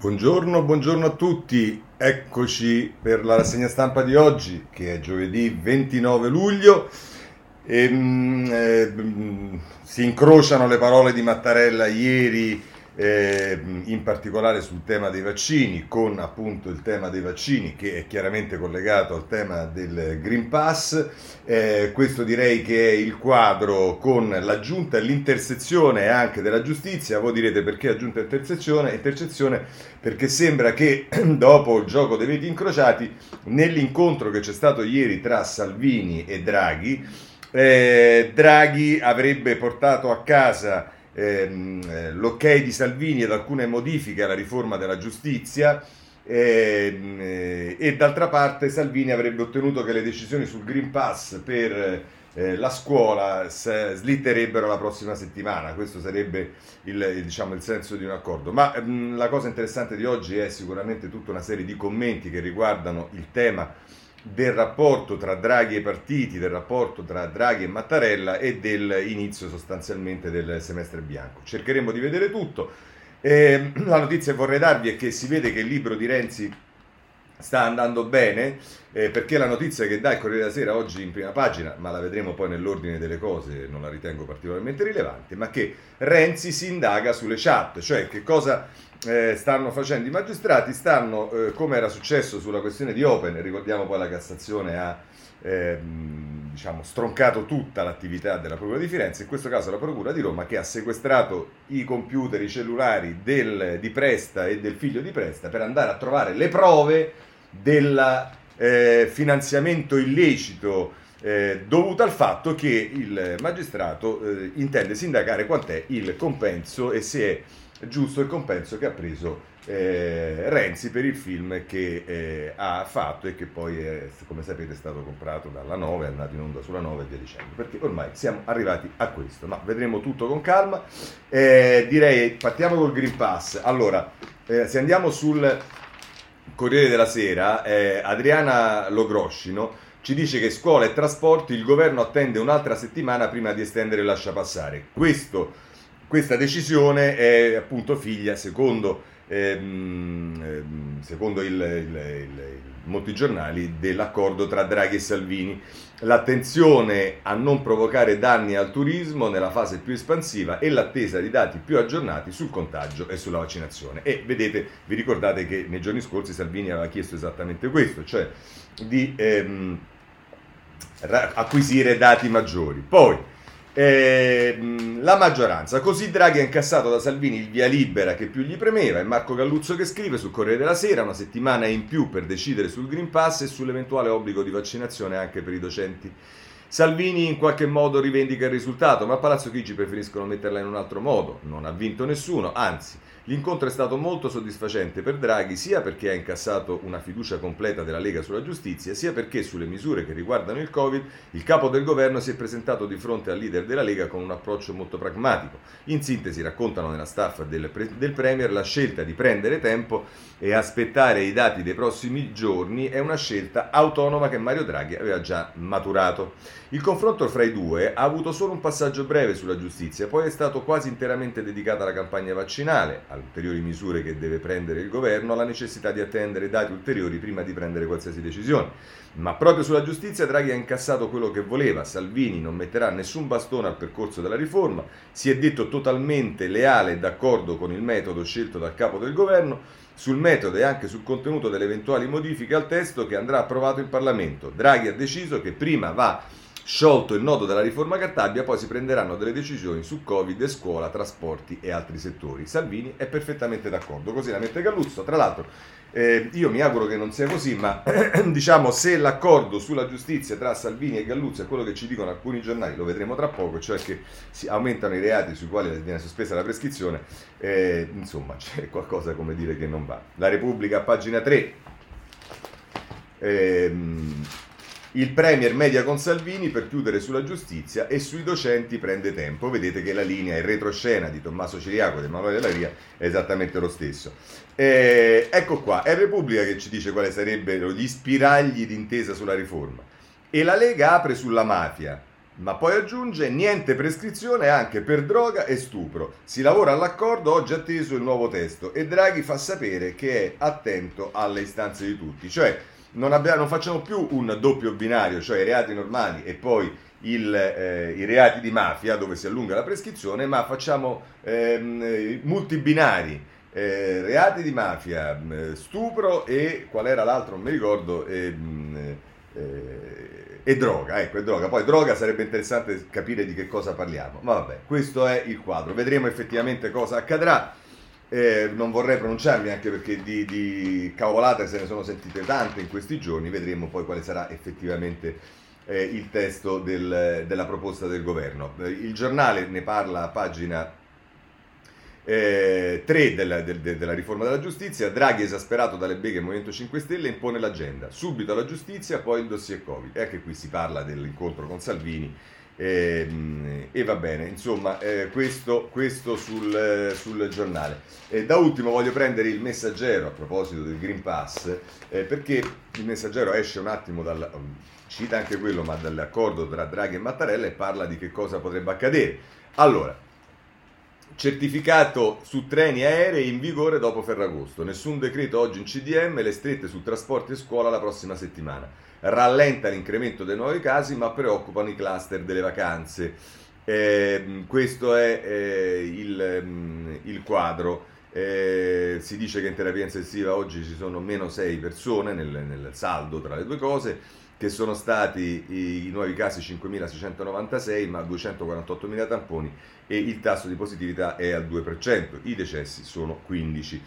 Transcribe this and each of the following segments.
Buongiorno, buongiorno a tutti, eccoci per la rassegna stampa di oggi che è giovedì 29 luglio. E, mm, eh, si incrociano le parole di Mattarella ieri eh, in particolare sul tema dei vaccini, con appunto il tema dei vaccini che è chiaramente collegato al tema del Green Pass. Eh, questo direi che è il quadro con l'aggiunta e l'intersezione anche della giustizia. Voi direte perché aggiunta intersezione? Intercezione perché sembra che dopo il gioco dei veti incrociati, nell'incontro che c'è stato ieri tra Salvini e Draghi, eh, Draghi avrebbe portato a casa ehm, eh, l'ok di Salvini ed alcune modifiche alla riforma della giustizia ehm, eh, e d'altra parte Salvini avrebbe ottenuto che le decisioni sul Green Pass per eh, la scuola s- slitterebbero la prossima settimana, questo sarebbe il, diciamo, il senso di un accordo. Ma ehm, la cosa interessante di oggi è sicuramente tutta una serie di commenti che riguardano il tema del rapporto tra Draghi e partiti, del rapporto tra Draghi e Mattarella e dell'inizio sostanzialmente del semestre bianco. Cercheremo di vedere tutto. Eh, la notizia che vorrei darvi è che si vede che il libro di Renzi sta andando bene eh, perché la notizia che dà il Corriere della Sera oggi in prima pagina, ma la vedremo poi nell'ordine delle cose, non la ritengo particolarmente rilevante, ma che Renzi si indaga sulle chat, cioè che cosa eh, stanno facendo i magistrati, stanno, eh, come era successo sulla questione di Open, ricordiamo poi la Cassazione ha ehm, diciamo, stroncato tutta l'attività della Procura di Firenze, in questo caso la Procura di Roma che ha sequestrato i computer, i cellulari del, di Presta e del figlio di Presta per andare a trovare le prove del eh, finanziamento illecito eh, dovuto al fatto che il magistrato eh, intende sindacare quant'è il compenso e se è giusto il compenso che ha preso eh, Renzi per il film che eh, ha fatto e che poi, è, come sapete, è stato comprato dalla 9, è andato in onda sulla 9 e via dicendo, perché ormai siamo arrivati a questo, ma vedremo tutto con calma. Eh, direi, partiamo col Green Pass. Allora, eh, se andiamo sul Corriere della Sera, eh, Adriana Logroscino ci dice che scuola e trasporti il governo attende un'altra settimana prima di estendere il lascia passare. Questo questa decisione è appunto figlia, secondo, ehm, ehm, secondo il, il, il, molti giornali, dell'accordo tra Draghi e Salvini. L'attenzione a non provocare danni al turismo nella fase più espansiva e l'attesa di dati più aggiornati sul contagio e sulla vaccinazione. E vedete, vi ricordate che nei giorni scorsi Salvini aveva chiesto esattamente questo, cioè di ehm, acquisire dati maggiori. Poi, eh, la maggioranza. Così Draghi ha incassato da Salvini il via libera che più gli premeva. È Marco Galluzzo che scrive sul Corriere della Sera una settimana in più per decidere sul Green Pass e sull'eventuale obbligo di vaccinazione anche per i docenti. Salvini in qualche modo rivendica il risultato, ma a Palazzo Chigi preferiscono metterla in un altro modo. Non ha vinto nessuno, anzi L'incontro è stato molto soddisfacente per Draghi sia perché ha incassato una fiducia completa della Lega sulla giustizia, sia perché sulle misure che riguardano il Covid il capo del governo si è presentato di fronte al leader della Lega con un approccio molto pragmatico. In sintesi raccontano nella staff del, del Premier la scelta di prendere tempo e aspettare i dati dei prossimi giorni è una scelta autonoma che Mario Draghi aveva già maturato. Il confronto fra i due ha avuto solo un passaggio breve sulla giustizia, poi è stato quasi interamente dedicato alla campagna vaccinale, alle ulteriori misure che deve prendere il governo, alla necessità di attendere dati ulteriori prima di prendere qualsiasi decisione. Ma proprio sulla giustizia Draghi ha incassato quello che voleva, Salvini non metterà nessun bastone al percorso della riforma, si è detto totalmente leale e d'accordo con il metodo scelto dal capo del governo, sul metodo e anche sul contenuto delle eventuali modifiche al testo che andrà approvato in Parlamento. Draghi ha deciso che prima va Sciolto il nodo della riforma Cartabia, poi si prenderanno delle decisioni su Covid, scuola, trasporti e altri settori. Salvini è perfettamente d'accordo, così la mette Galluzzo. Tra l'altro, eh, io mi auguro che non sia così, ma diciamo se l'accordo sulla giustizia tra Salvini e Galluzzo è quello che ci dicono alcuni giornali, lo vedremo tra poco, cioè che si aumentano i reati sui quali viene sospesa la prescrizione, eh, insomma c'è qualcosa come dire che non va. La Repubblica, pagina 3. Ehm, il Premier media con Salvini per chiudere sulla giustizia e sui docenti prende tempo. Vedete che la linea, il retroscena di Tommaso Ciriaco e di Emanuele Della Ria è esattamente lo stesso. Eh, ecco qua, è Repubblica che ci dice quali sarebbero gli spiragli d'intesa sulla riforma. E la Lega apre sulla mafia. ma poi aggiunge niente prescrizione anche per droga e stupro. Si lavora all'accordo, oggi atteso il nuovo testo e Draghi fa sapere che è attento alle istanze di tutti, cioè non, abbiamo, non facciamo più un doppio binario, cioè i reati normali e poi il, eh, i reati di mafia dove si allunga la prescrizione, ma facciamo ehm, multibinari. Eh, reati di mafia, mm, stupro e qual era l'altro, non mi ricordo, eh, e droga, ecco, e droga. Poi droga sarebbe interessante capire di che cosa parliamo. Ma vabbè, questo è il quadro. Vedremo effettivamente cosa accadrà. Eh, non vorrei pronunciarmi anche perché di, di, cavolate se ne sono sentite tante in questi giorni. Vedremo poi quale sarà effettivamente eh, il testo del, della proposta del governo. Eh, il giornale ne parla a pagina eh, 3 della, del, della, riforma della giustizia, Draghi esasperato dalle beghe del Movimento 5 Stelle impone l'agenda, subito la giustizia, poi il dossier Covid. E anche qui si parla dell'incontro con Salvini ehm, e va bene, insomma, eh, questo, questo sul, eh, sul, giornale. E da ultimo voglio prendere il messaggero a proposito del Green Pass, eh, perché il messaggero esce un attimo dal, cita anche quello, ma dall'accordo tra Draghi e Mattarella e parla di che cosa potrebbe accadere. Allora, Certificato su treni aerei in vigore dopo Ferragosto. Nessun decreto oggi in CDM, le strette su trasporti e scuola la prossima settimana. Rallenta l'incremento dei nuovi casi, ma preoccupano i cluster delle vacanze. Eh, questo è eh, il, mm, il, quadro. Eh, si dice che in terapia intensiva oggi ci sono meno 6 persone nel, nel saldo tra le due cose che sono stati i, i nuovi casi 5.696 ma 248.000 tamponi e il tasso di positività è al 2%, i decessi sono 15.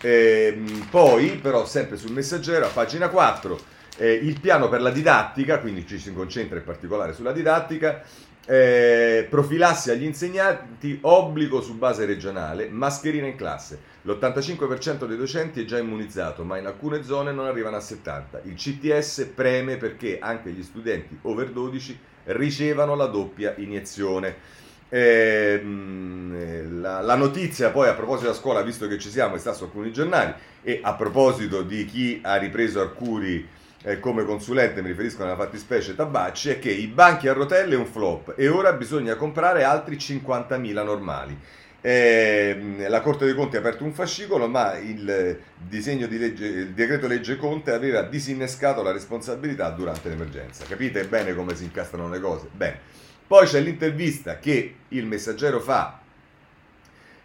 Eh, poi però sempre sul messaggero a pagina 4 eh, il piano per la didattica, quindi ci si concentra in particolare sulla didattica, eh, profilassi agli insegnanti, obbligo su base regionale, mascherina in classe. L'85% dei docenti è già immunizzato, ma in alcune zone non arrivano a 70%. Il CTS preme perché anche gli studenti over 12 ricevano la doppia iniezione. Eh, la, la, notizia poi a proposito della scuola, visto che ci siamo, è sta su alcuni giornali e a proposito di chi ha ripreso Arcuri eh, come consulente, mi riferisco alla fattispecie Tabacci, è che i banchi a rotelle è un flop e ora bisogna comprare altri 50.000 normali. Eh, la Corte dei Conti ha aperto un fascicolo, ma il disegno di legge, il decreto legge Conte aveva disinnescato la responsabilità durante l'emergenza. Capite bene come si incastrano le cose? Bene. Poi c'è l'intervista che il messaggero fa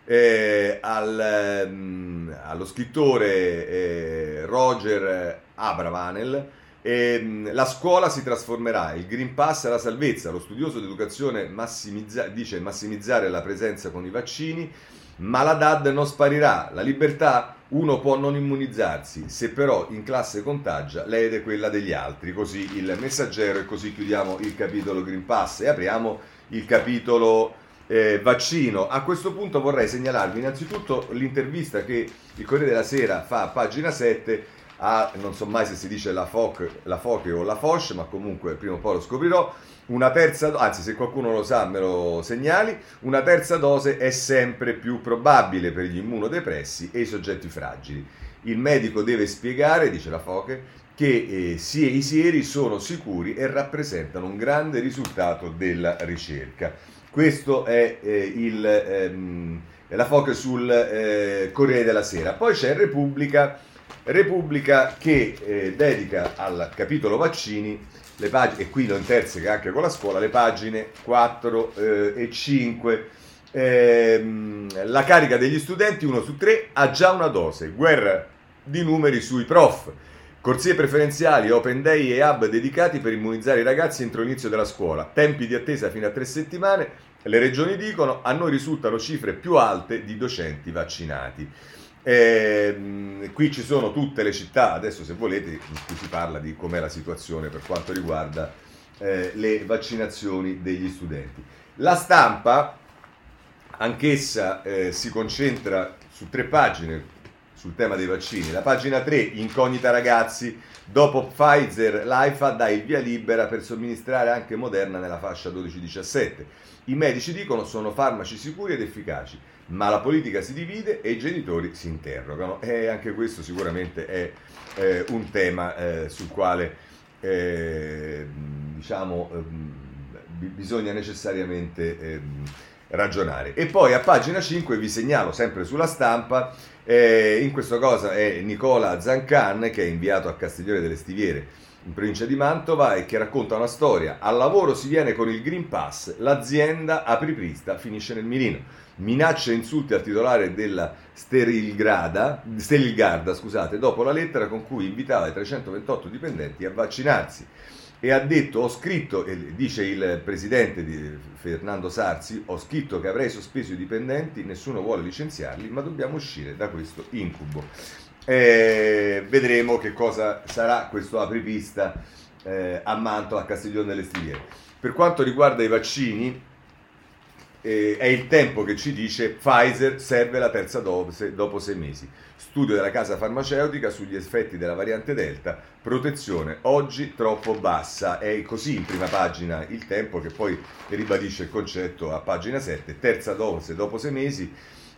eh, al, um, allo scrittore eh, Roger Abravanel. Eh, la scuola si trasformerà, il Green Pass la salvezza, lo studioso d'educazione massimizza, dice massimizzare la presenza con i vaccini, ma la DAD non sparirà, la libertà uno può non immunizzarsi, se però in classe contagia, lei è quella degli altri. Così il messaggero e così chiudiamo il capitolo Green Pass e apriamo il capitolo eh, vaccino. A questo punto vorrei segnalarvi innanzitutto l'intervista che il Corriere della Sera fa a pagina 7 a, non so mai se si dice la FOC, la FOC o la FOSH, ma comunque prima o poi lo scoprirò, una terza, anzi se qualcuno lo sa me lo segnali, una terza dose è sempre più probabile per gli immunodepressi e i soggetti fragili. Il medico deve spiegare, dice la Foche, che eh, i sieri sono sicuri e rappresentano un grande risultato della ricerca. Questo è eh, il, ehm, la Foche sul eh, Corriere della Sera. Poi c'è Repubblica, Repubblica che eh, dedica al capitolo vaccini pagine, e qui lo interseca anche con la scuola, le pagine 4 eh, e 5. Eh, la carica degli studenti 1 su 3 ha già una dose, guerra di numeri sui prof. Corsie preferenziali, open day e hub dedicati per immunizzare i ragazzi entro l'inizio della scuola. Tempi di attesa fino a tre settimane. Le regioni dicono a noi risultano cifre più alte di docenti vaccinati. Eh, qui ci sono tutte le città, adesso se volete, in cui si parla di com'è la situazione per quanto riguarda eh, le vaccinazioni degli studenti. La stampa, anch'essa eh, si concentra su tre pagine sul tema dei vaccini. La pagina 3, incognita ragazzi, dopo Pfizer, l'AIFA dà il via libera per somministrare anche Moderna nella fascia 12-17. I medici dicono sono farmaci sicuri ed efficaci ma la politica si divide e i genitori si interrogano e anche questo sicuramente è eh, un tema eh, sul quale eh, diciamo, ehm, bisogna necessariamente ehm, ragionare. E poi a pagina 5 vi segnalo sempre sulla stampa, eh, in questo caso è Nicola Zancan che è inviato a Castiglione delle Stiviere in provincia di Mantova e che racconta una storia. Al lavoro si viene con il Green Pass, l'azienda apriprista finisce nel mirino. Minacce e insulti al titolare della Sterilgarda scusate, dopo la lettera con cui invitava i 328 dipendenti a vaccinarsi e ha detto, ho scritto, dice il presidente di Fernando Sarsi, ho scritto che avrei sospeso i dipendenti, nessuno vuole licenziarli, ma dobbiamo uscire da questo incubo. Eh, vedremo che cosa sarà questo apripista eh, a Mantova, a Castiglione delle Stiviere. Per quanto riguarda i vaccini, eh, è il tempo che ci dice Pfizer serve la terza dose dopo sei mesi. Studio della casa farmaceutica sugli effetti della variante Delta, protezione oggi troppo bassa. È così in prima pagina il tempo che poi ribadisce il concetto a pagina 7, terza dose dopo sei mesi.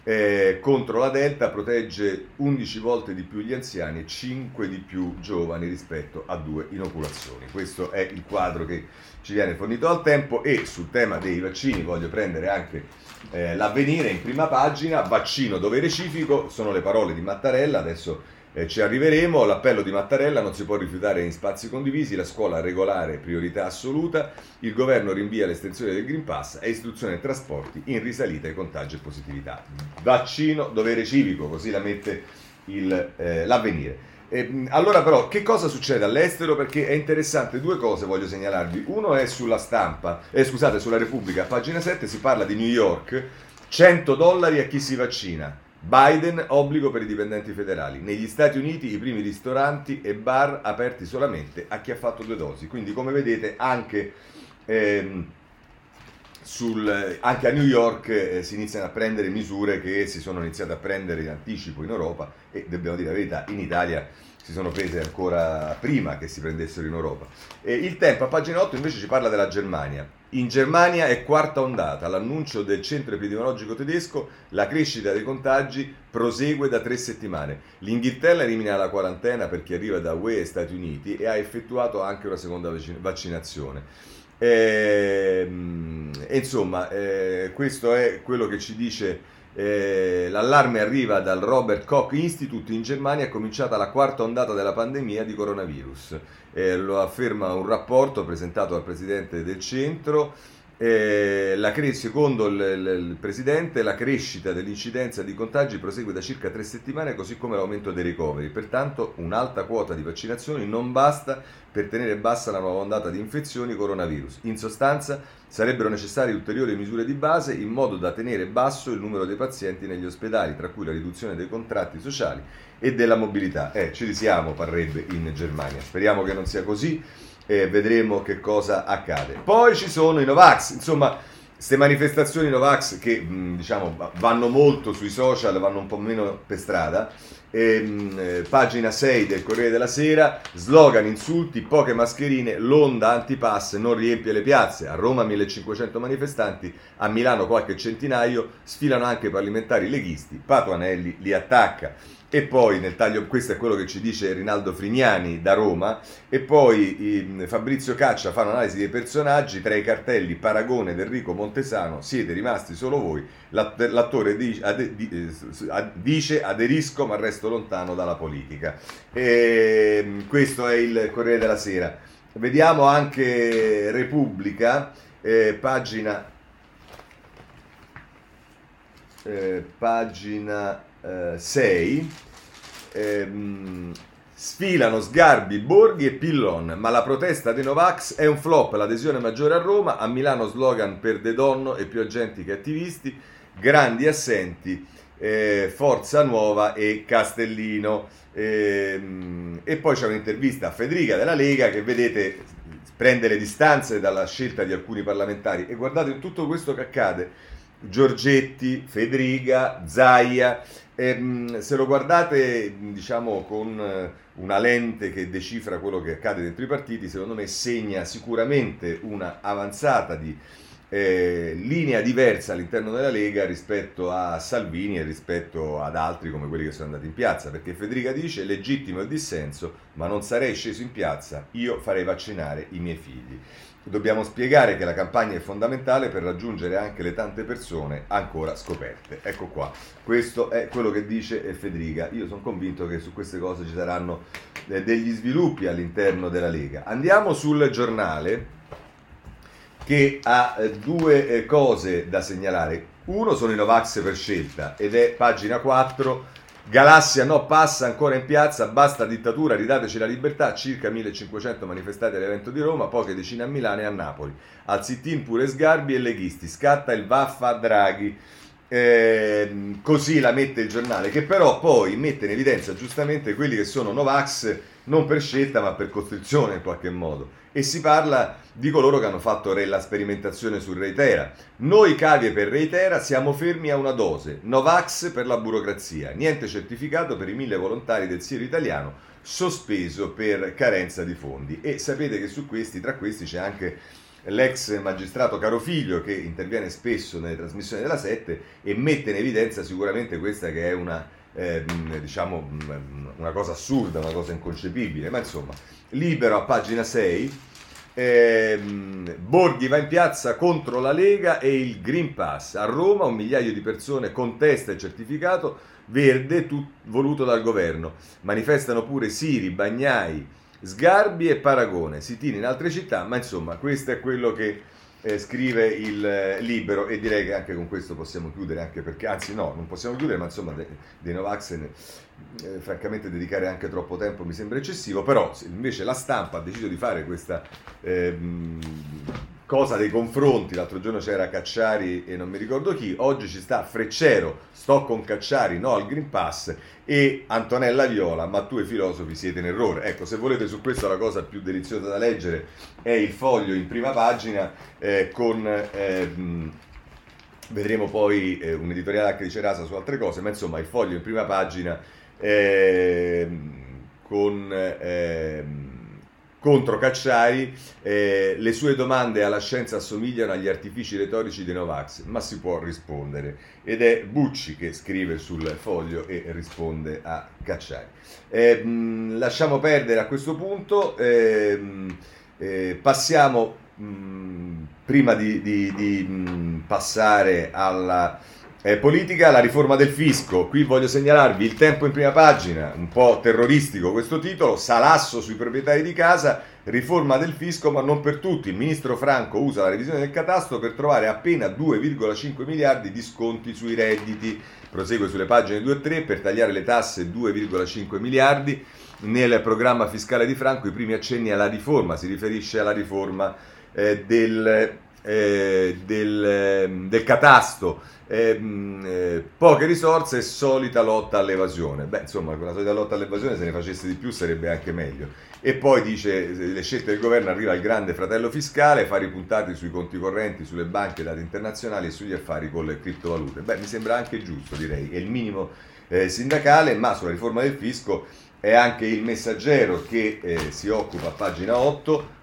Eh, contro la Delta protegge 11 volte di più gli anziani e 5 di più giovani rispetto a due inoculazioni. Questo è il quadro che ci viene fornito al tempo e sul tema dei vaccini voglio prendere anche eh, l'avvenire in prima pagina, vaccino dovere civico, sono le parole di Mattarella, adesso eh, ci arriveremo, l'appello di Mattarella non si può rifiutare in spazi condivisi, la scuola regolare priorità assoluta, il governo rinvia l'estensione del Green Pass e istruzione e trasporti in risalita ai contagi e positività. Vaccino dovere civico, così la mette il, eh, l'avvenire. Eh, allora però che cosa succede all'estero? Perché è interessante, due cose voglio segnalarvi. Uno è sulla stampa, eh, scusate, sulla Repubblica, a pagina 7 si parla di New York, 100 dollari a chi si vaccina. Biden obbligo per i dipendenti federali. Negli Stati Uniti i primi ristoranti e bar aperti solamente a chi ha fatto due dosi. Quindi come vedete anche... Ehm, sul, anche a New York eh, si iniziano a prendere misure che si sono iniziate a prendere in anticipo in Europa e dobbiamo dire la verità, in Italia si sono prese ancora prima che si prendessero in Europa. E il tempo a pagina 8 invece ci parla della Germania. In Germania è quarta ondata, l'annuncio del centro epidemiologico tedesco, la crescita dei contagi prosegue da tre settimane. L'Inghilterra elimina la quarantena per chi arriva da UE e Stati Uniti e ha effettuato anche una seconda vaccinazione. E, ehm, insomma, eh, questo è quello che ci dice. Eh, l'allarme arriva dal Robert Koch Institute in Germania, è cominciata la quarta ondata della pandemia di coronavirus. Eh, lo afferma un rapporto presentato dal presidente del centro. Eh, la, secondo il, il, il, Presidente, la crescita dell'incidenza di contagi prosegue da circa tre settimane, così come l'aumento dei ricoveri. Pertanto, un'alta quota di vaccinazioni non basta per tenere bassa la nuova ondata di infezioni coronavirus. In sostanza, sarebbero necessarie ulteriori misure di base in modo da tenere basso il numero dei pazienti negli ospedali, tra cui la riduzione dei contratti sociali e della mobilità. Eh, ci risiamo, parrebbe in Germania. Speriamo che non sia così e vedremo che cosa accade. Poi ci sono i Novax, insomma, queste manifestazioni Novax che diciamo vanno molto sui social, vanno un po' meno per strada. E, ehm, eh, pagina 6 del Corriere della Sera, slogan, insulti, poche mascherine, l'onda antipass non riempie le piazze, a Roma 1500 manifestanti, a Milano qualche centinaio, sfilano anche parlamentari leghisti, Patuanelli li attacca. E poi nel taglio, questo è quello che ci dice Rinaldo Frignani da Roma, e poi eh, Fabrizio Caccia fa un'analisi dei personaggi, tra i cartelli Paragone ed Enrico Montesano, siete rimasti solo voi, l'attore dice, ade, dice aderisco ma resto lontano dalla politica. E, ehm, questo è il Corriere della Sera. Vediamo anche Repubblica, eh, pagina... Eh, pagina 6 eh, ehm, sfilano Sgarbi, Borghi e Pillon, ma la protesta dei Novax è un flop, l'adesione maggiore a Roma, a Milano slogan per De Donno e più agenti che attivisti, grandi assenti, eh, Forza Nuova e Castellino. Eh, e poi c'è un'intervista a Federica della Lega che vedete prende le distanze dalla scelta di alcuni parlamentari e guardate tutto questo che accade Giorgetti, Federica, Zaia e, se lo guardate diciamo con eh, una lente che decifra quello che accade dentro i partiti, secondo me segna sicuramente una avanzata di eh, linea diversa all'interno della Lega rispetto a Salvini e rispetto ad altri come quelli che sono andati in piazza, perché Federica dice legittimo il dissenso, ma non sarei sceso in piazza, io farei vaccinare i miei figli. Dobbiamo spiegare che la campagna è fondamentale per raggiungere anche le tante persone ancora scoperte. Ecco qua, questo è quello che dice Federica. Io sono convinto che su queste cose ci saranno eh, degli sviluppi all'interno della Lega. Andiamo sul giornale che ha eh, due eh, cose da segnalare. Uno sono i Novax per scelta ed è pagina 4. Galassia no, passa ancora in piazza, basta dittatura, ridateci la libertà, circa 1500 manifestati all'evento di Roma, poche decine a Milano e a Napoli. Al sit-in pure Sgarbi e leghisti, scatta il vaffa Draghi. Eh, così la mette il giornale, che però poi mette in evidenza giustamente quelli che sono Novax non per scelta ma per costrizione in qualche modo. E si parla di coloro che hanno fatto la sperimentazione su Reitera. Noi cavie per Reitera siamo fermi a una dose, Novax per la burocrazia, niente certificato per i mille volontari del Sirio italiano, sospeso per carenza di fondi. E sapete che su questi, tra questi c'è anche l'ex magistrato Carofiglio che interviene spesso nelle trasmissioni della Sette e mette in evidenza sicuramente questa che è una, eh, diciamo, una cosa assurda, una cosa inconcepibile, ma insomma, libero a pagina 6. Eh, Borghi va in piazza contro la Lega e il Green Pass. A Roma un migliaio di persone contesta il certificato verde tut- voluto dal governo. Manifestano pure Siri, Bagnai, Sgarbi e Paragone, sit-in in altre città, ma insomma questo è quello che eh, scrive il eh, libero e direi che anche con questo possiamo chiudere, anche perché, anzi no, non possiamo chiudere, ma insomma dei, dei Novax eh, francamente dedicare anche troppo tempo mi sembra eccessivo, però invece la stampa ha deciso di fare questa... Eh, cosa dei confronti, l'altro giorno c'era Cacciari e non mi ricordo chi, oggi ci sta Freccero, sto con Cacciari, no al Green Pass e Antonella Viola, ma tu e filosofi siete in errore. Ecco, se volete su questo la cosa più deliziosa da leggere è il foglio in prima pagina eh, con... Eh, vedremo poi eh, un editoriale anche di Cerasa su altre cose, ma insomma il foglio in prima pagina ehm, con ehm, contro Cacciari, eh, le sue domande alla scienza assomigliano agli artifici retorici dei Novax, ma si può rispondere. Ed è Bucci che scrive sul foglio e risponde a Cacciari. Eh, mh, lasciamo perdere a questo punto, eh, mh, passiamo, mh, prima di, di, di passare alla eh, politica, la riforma del fisco. Qui voglio segnalarvi il tempo in prima pagina, un po' terroristico questo titolo, salasso sui proprietari di casa, riforma del fisco ma non per tutti. Il ministro Franco usa la revisione del catasto per trovare appena 2,5 miliardi di sconti sui redditi. Prosegue sulle pagine 2 e 3 per tagliare le tasse 2,5 miliardi. Nel programma fiscale di Franco i primi accenni alla riforma, si riferisce alla riforma eh, del, eh, del, ehm, del catasto eh, eh, poche risorse e solita lotta all'evasione. Beh, insomma, con la solita lotta all'evasione se ne facesse di più sarebbe anche meglio. E poi dice, le scelte del governo arriva il grande fratello fiscale, fare i puntati sui conti correnti, sulle banche, dati internazionali e sugli affari con le criptovalute. Beh, mi sembra anche giusto, direi, è il minimo eh, sindacale, ma sulla riforma del fisco è anche il messaggero che eh, si occupa pagina 8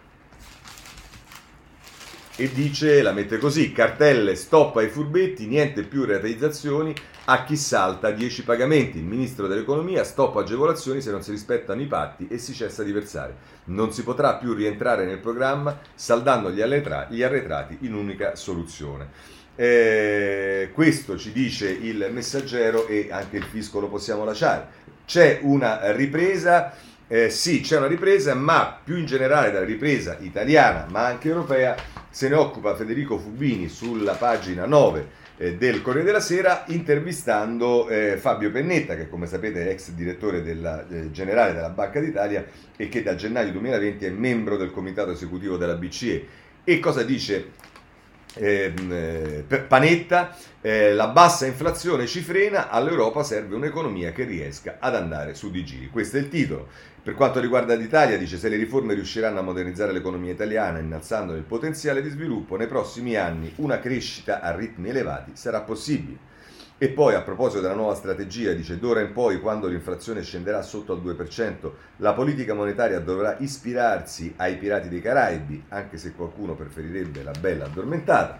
e dice, la mette così, cartelle stop ai furbetti, niente più realizzazioni, a chi salta 10 pagamenti. Il ministro dell'economia stop agevolazioni se non si rispettano i patti e si cessa di versare. Non si potrà più rientrare nel programma saldando gli arretrati in unica soluzione. Eh, questo ci dice il messaggero e anche il fisco lo possiamo lasciare. C'è una ripresa eh, sì, c'è una ripresa, ma più in generale della ripresa italiana, ma anche europea, se ne occupa Federico Fubini sulla pagina 9 eh, del Corriere della Sera, intervistando eh, Fabio Pennetta, che come sapete è ex direttore della, eh, generale della Banca d'Italia e che da gennaio 2020 è membro del comitato esecutivo della BCE. E cosa dice Ehm, eh, Panetta, eh, la bassa inflazione ci frena, all'Europa serve un'economia che riesca ad andare su di giri. Questo è il titolo. Per quanto riguarda l'Italia, dice se le riforme riusciranno a modernizzare l'economia italiana innalzando il potenziale di sviluppo, nei prossimi anni una crescita a ritmi elevati sarà possibile. E poi a proposito della nuova strategia, dice d'ora in poi, quando l'inflazione scenderà sotto al 2%, la politica monetaria dovrà ispirarsi ai pirati dei Caraibi, anche se qualcuno preferirebbe la bella addormentata.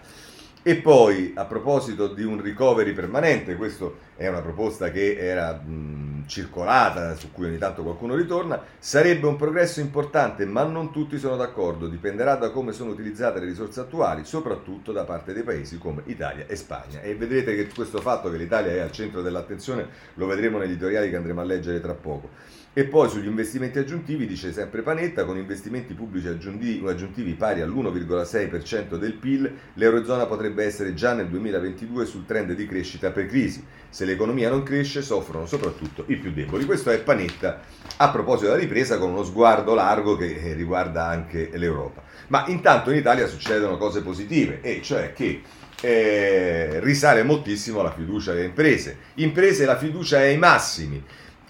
E poi, a proposito di un recovery permanente, questa è una proposta che era mh, circolata, su cui ogni tanto qualcuno ritorna, sarebbe un progresso importante, ma non tutti sono d'accordo, dipenderà da come sono utilizzate le risorse attuali, soprattutto da parte dei paesi come Italia e Spagna. E vedrete che questo fatto che l'Italia è al centro dell'attenzione lo vedremo negli editoriali che andremo a leggere tra poco. E poi sugli investimenti aggiuntivi dice sempre Panetta, con investimenti pubblici aggiuntivi, pari all'1,6% del PIL, l'Eurozona potrebbe essere già nel 2022 sul trend di crescita per crisi. Se l'economia non cresce soffrono soprattutto i più deboli. Questo è Panetta a proposito della ripresa con uno sguardo largo che eh, riguarda anche l'Europa. Ma intanto in Italia succedono cose positive, e cioè che eh, risale moltissimo la fiducia delle imprese. Imprese la fiducia è ai massimi.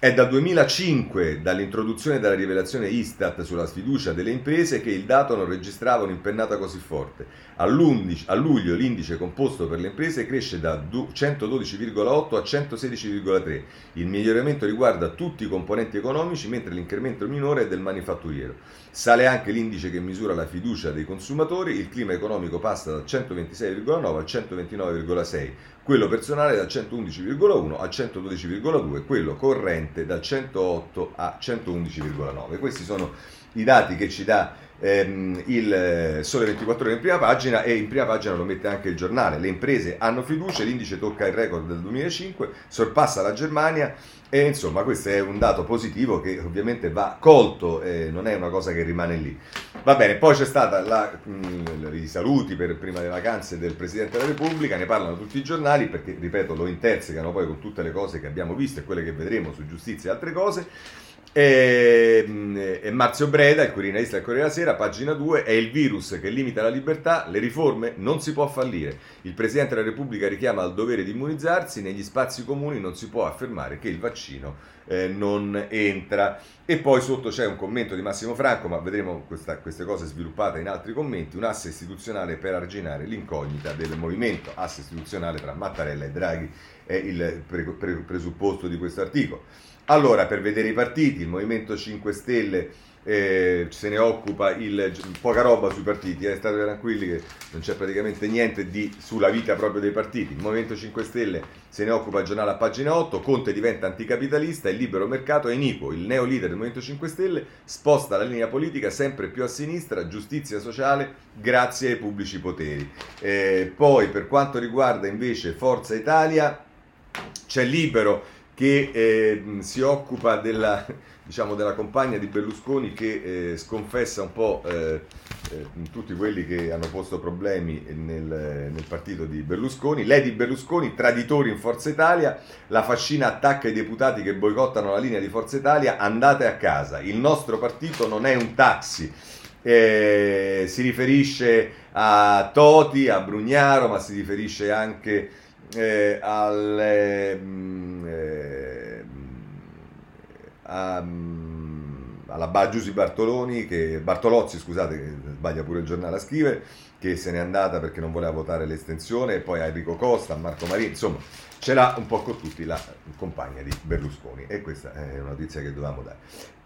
È dal 2005, dall'introduzione della rivelazione Istat sulla sfiducia delle imprese, che il dato non registrava un'impennata così forte. A luglio l'indice composto per le imprese cresce da 112,8 a 116,3. Il miglioramento riguarda tutti i componenti economici, mentre l'incremento minore è del manifatturiero. Sale anche l'indice che misura la fiducia dei consumatori, il clima economico passa da 126,9 a 129,6 quello personale dal 111,1 a 112,2, quello corrente dal 108 a 111,9. Questi sono i dati che ci dà ehm, il Sole 24 ore in prima pagina e in prima pagina lo mette anche il giornale. Le imprese hanno fiducia, l'indice tocca il record del 2005, sorpassa la Germania e insomma questo è un dato positivo che ovviamente va colto, eh, non è una cosa che rimane lì. Va bene, poi c'è stata la, mh, i saluti per prima delle vacanze del Presidente della Repubblica, ne parlano tutti i giornali perché, ripeto, lo intersecano poi con tutte le cose che abbiamo visto e quelle che vedremo su giustizia e altre cose. E, e Marzio Breda, il Quirinalista del Corriere della Sera, pagina 2, è il virus che limita la libertà, le riforme non si può fallire. Il Presidente della Repubblica richiama al dovere di immunizzarsi, negli spazi comuni non si può affermare che il vaccino eh, non entra. E poi sotto c'è un commento di Massimo Franco, ma vedremo questa, queste cose sviluppate in altri commenti, un asse istituzionale per arginare l'incognita del movimento. Asse istituzionale tra Mattarella e Draghi è il pre- pre- presupposto di questo articolo. Allora, per vedere i partiti, il Movimento 5 Stelle eh, se ne occupa il, poca roba sui partiti, eh, state tranquilli che non c'è praticamente niente di, sulla vita proprio dei partiti. Il Movimento 5 Stelle se ne occupa il giornale a pagina 8, Conte diventa anticapitalista, il libero mercato è iniquo, il neo leader del Movimento 5 Stelle sposta la linea politica sempre più a sinistra, giustizia sociale grazie ai pubblici poteri. Eh, poi per quanto riguarda invece Forza Italia, c'è libero che eh, si occupa della, diciamo, della, compagna di Berlusconi che eh, sconfessa un po' eh, eh tutti quelli che hanno posto problemi nel, nel, partito di Berlusconi. Lei di Berlusconi, traditori in Forza Italia, la fascina attacca i deputati che boicottano la linea di Forza Italia, andate a casa, il nostro partito non è un taxi. Eh, si riferisce a Toti, a Brugnaro, ma si riferisce anche eh, al, eh, a, alla Giusy Bartoloni, che, Bartolozzi, scusate, sbaglia pure il giornale a scrivere, che se n'è andata perché non voleva votare l'estensione, e poi a Enrico Costa, a Marco Marini, insomma, ce l'ha un po' con tutti la compagna di Berlusconi e questa è una notizia che dovevamo dare.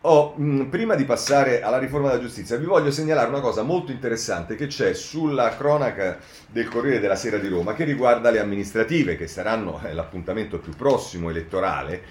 Oh, mh, prima di passare alla riforma della giustizia, vi voglio segnalare una cosa molto interessante che c'è sulla cronaca del Corriere della Sera di Roma che riguarda le amministrative, che saranno eh, l'appuntamento più prossimo elettorale.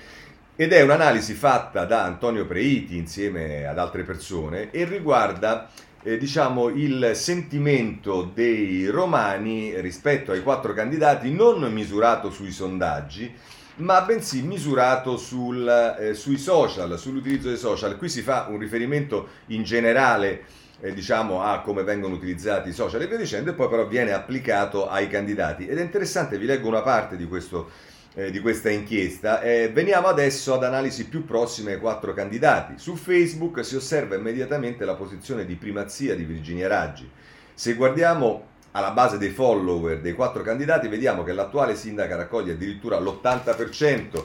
Ed è un'analisi fatta da Antonio Preiti insieme ad altre persone e riguarda eh, diciamo, il sentimento dei romani rispetto ai quattro candidati non misurato sui sondaggi, ma bensì misurato sul, eh, sui social, sull'utilizzo dei social. Qui si fa un riferimento in generale eh, diciamo a come vengono utilizzati i social e via dicendo, e poi però viene applicato ai candidati. Ed è interessante, vi leggo una parte di, questo, eh, di questa inchiesta. Eh, veniamo adesso ad analisi più prossime ai quattro candidati. Su Facebook si osserva immediatamente la posizione di primazia di Virginia Raggi. Se guardiamo alla base dei follower dei quattro candidati, vediamo che l'attuale sindaca raccoglie addirittura l'80%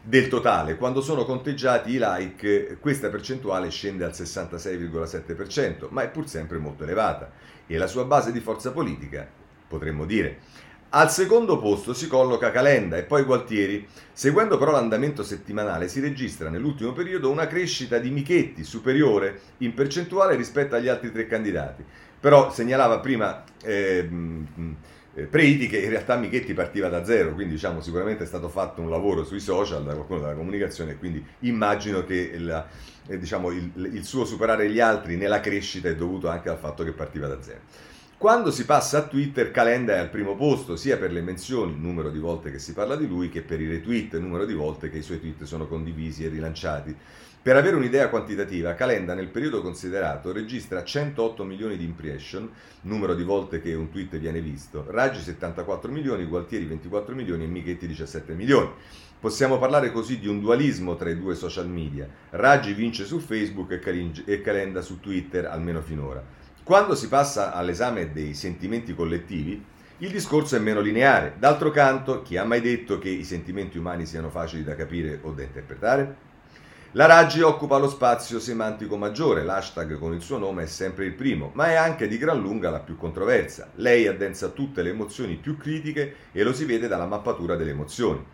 del totale. Quando sono conteggiati i like, questa percentuale scende al 66,7%, ma è pur sempre molto elevata. E la sua base di forza politica, potremmo dire, Al secondo posto si colloca Calenda e poi Gualtieri. Seguendo però l'andamento settimanale si registra nell'ultimo periodo una crescita di Michetti superiore in percentuale rispetto agli altri tre candidati. Però segnalava prima eh, Preiti che in realtà Michetti partiva da zero, quindi diciamo sicuramente è stato fatto un lavoro sui social da qualcuno della comunicazione quindi immagino che la, eh, diciamo, il, il suo superare gli altri nella crescita è dovuto anche al fatto che partiva da zero. Quando si passa a Twitter, Calenda è al primo posto sia per le menzioni, numero di volte che si parla di lui, che per i retweet, numero di volte che i suoi tweet sono condivisi e rilanciati. Per avere un'idea quantitativa, Calenda nel periodo considerato registra 108 milioni di impression, numero di volte che un tweet viene visto, Raggi 74 milioni, Gualtieri 24 milioni e Michetti 17 milioni. Possiamo parlare così di un dualismo tra i due social media. Raggi vince su Facebook e Calenda su Twitter, almeno finora. Quando si passa all'esame dei sentimenti collettivi, il discorso è meno lineare. D'altro canto, chi ha mai detto che i sentimenti umani siano facili da capire o da interpretare? La Raggi occupa lo spazio semantico maggiore, l'hashtag con il suo nome è sempre il primo, ma è anche di gran lunga la più controversa. Lei addensa tutte le emozioni più critiche e lo si vede dalla mappatura delle emozioni,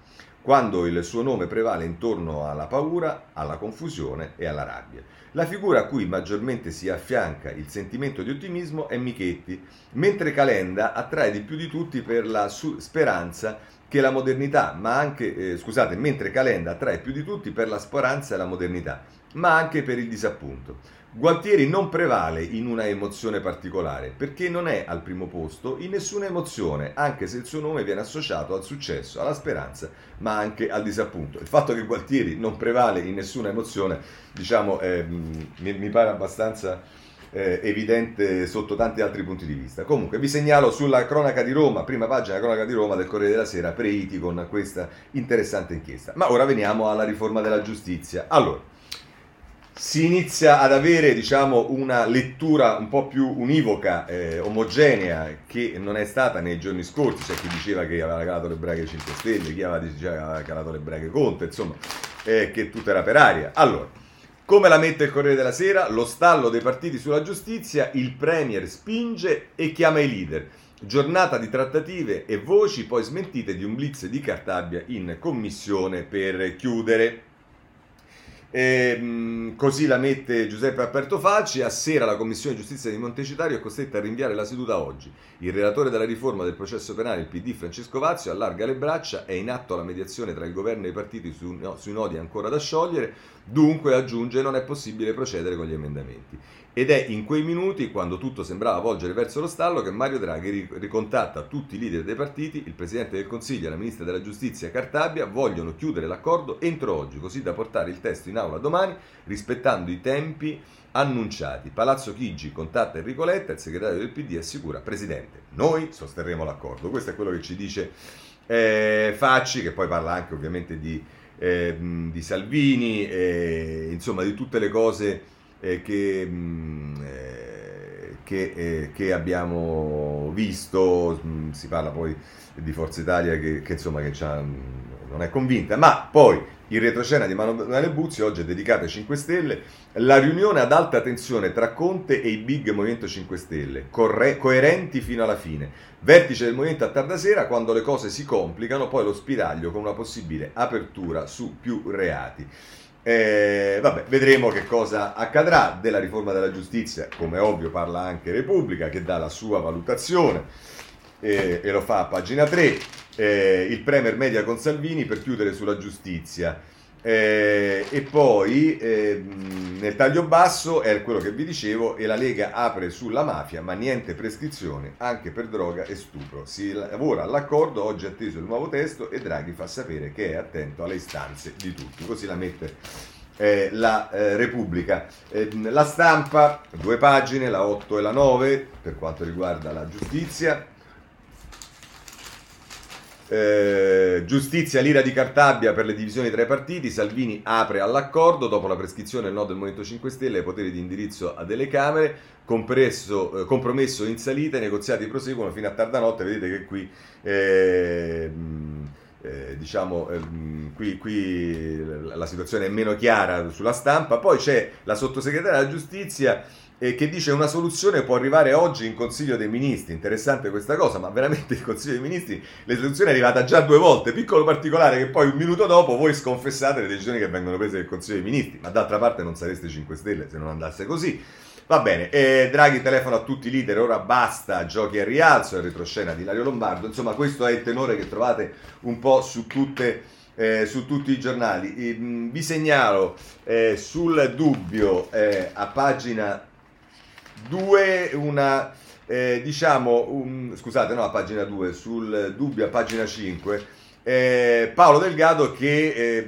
quando il suo nome prevale intorno alla paura, alla confusione e alla rabbia. La figura a cui maggiormente si affianca il sentimento di ottimismo è Michetti, mentre Calenda attrae di più di tutti per la speranza che la modernità, ma anche, eh, scusate, mentre Calenda attrae più di tutti per la speranza e la modernità, ma anche per il disappunto. Gualtieri non prevale in una emozione particolare, perché non è al primo posto in nessuna emozione, anche se il suo nome viene associato al successo, alla speranza, ma anche al disappunto. Il fatto che Gualtieri non prevale in nessuna emozione, diciamo, eh, mi, mi, pare abbastanza eh, evidente sotto tanti altri punti di vista. Comunque vi segnalo sulla cronaca di Roma, prima pagina della cronaca di Roma del Corriere della Sera, Preiti con questa interessante inchiesta. Ma ora veniamo alla riforma della giustizia. Allora, si inizia ad avere diciamo, una lettura un po' più univoca, eh, omogenea, che non è stata nei giorni scorsi. C'è chi diceva che aveva calato le braghe 5 Stelle, chi aveva, diceva che aveva calato le braghe Conte, insomma, eh, che tutto era per aria. Allora, come la mette il Corriere della Sera? Lo stallo dei partiti sulla giustizia, il Premier spinge e chiama i leader. Giornata di trattative e voci poi smentite di un blitz di Cartabia in commissione per chiudere. E, ehm, così la mette Giuseppe Aperto Facci. A sera la Commissione Giustizia di Montecitario è costretta a rinviare la seduta oggi. Il relatore della riforma del processo penale, il PD Francesco Vazio, allarga le braccia. È in atto la mediazione tra il governo e i partiti su, no, sui nodi ancora da sciogliere. Dunque, aggiunge, non è possibile procedere con gli emendamenti. Ed è in quei minuti, quando tutto sembrava volgere verso lo stallo, che Mario Draghi ricontatta tutti i leader dei partiti, il Presidente del Consiglio e la Ministra della Giustizia Cartabia vogliono chiudere l'accordo entro oggi, così da portare il testo in aula domani, rispettando i tempi annunciati. Palazzo Chigi contatta Enrico Letta, il segretario del PD assicura, Presidente, noi sosterremo l'accordo. Questo è quello che ci dice eh, Facci, che poi parla anche ovviamente di, eh, di Salvini, eh, insomma di tutte le cose eh, che, mh, mm, eh, eh, che, abbiamo visto, mm, si parla poi di Forza Italia che, che insomma che non è convinta, ma poi il retroscena di Manuele Buzzi oggi è dedicato ai 5 Stelle, la riunione ad alta tensione tra Conte e i big Movimento 5 Stelle, corre- coerenti fino alla fine, vertice del Movimento a tarda sera quando le cose si complicano, poi lo spiraglio con una possibile apertura su più reati. Eh, vabbè, vedremo che cosa accadrà della riforma della giustizia, come ovvio parla anche Repubblica che dà la sua valutazione eh, e lo fa a pagina 3, eh, il Premier media con Salvini per chiudere sulla giustizia. Eh, e poi eh, nel taglio basso è quello che vi dicevo e la Lega apre sulla mafia ma niente prescrizione anche per droga e stupro. Si lavora all'accordo oggi atteso il nuovo testo e Draghi fa sapere che è attento alle istanze di tutti. Così la mette eh, la eh, Repubblica. Ehm, la stampa due pagine la 8 e la 9 per quanto riguarda la giustizia eh, giustizia l'ira di Cartabia per le divisioni tra i partiti. Salvini apre all'accordo dopo la prescrizione del no del Movimento 5 Stelle ai poteri di indirizzo delle Camere. Compresso, eh, compromesso in salita, i negoziati proseguono fino a tarda notte. Vedete che qui. Eh, eh, diciamo, eh, qui, qui, la situazione è meno chiara sulla stampa. Poi c'è la sottosegretaria della giustizia eh, che dice una soluzione può arrivare oggi in Consiglio dei Ministri. Interessante questa cosa, ma veramente il Consiglio dei Ministri la soluzione è arrivata già due volte. Piccolo particolare che poi un minuto dopo voi sconfessate le decisioni che vengono prese dal Consiglio dei Ministri, ma d'altra parte non sareste 5 Stelle se non andasse così. Va bene, eh, Draghi telefono a tutti i leader, ora basta giochi a rialzo, il retroscena di Lario Lombardo, insomma questo è il tenore che trovate un po' su, tutte, eh, su tutti i giornali. Mh, vi segnalo eh, sul dubbio eh, a pagina 2 una, eh, diciamo, un, scusate no a pagina 2, sul dubbio a pagina 5, eh, Paolo Delgado che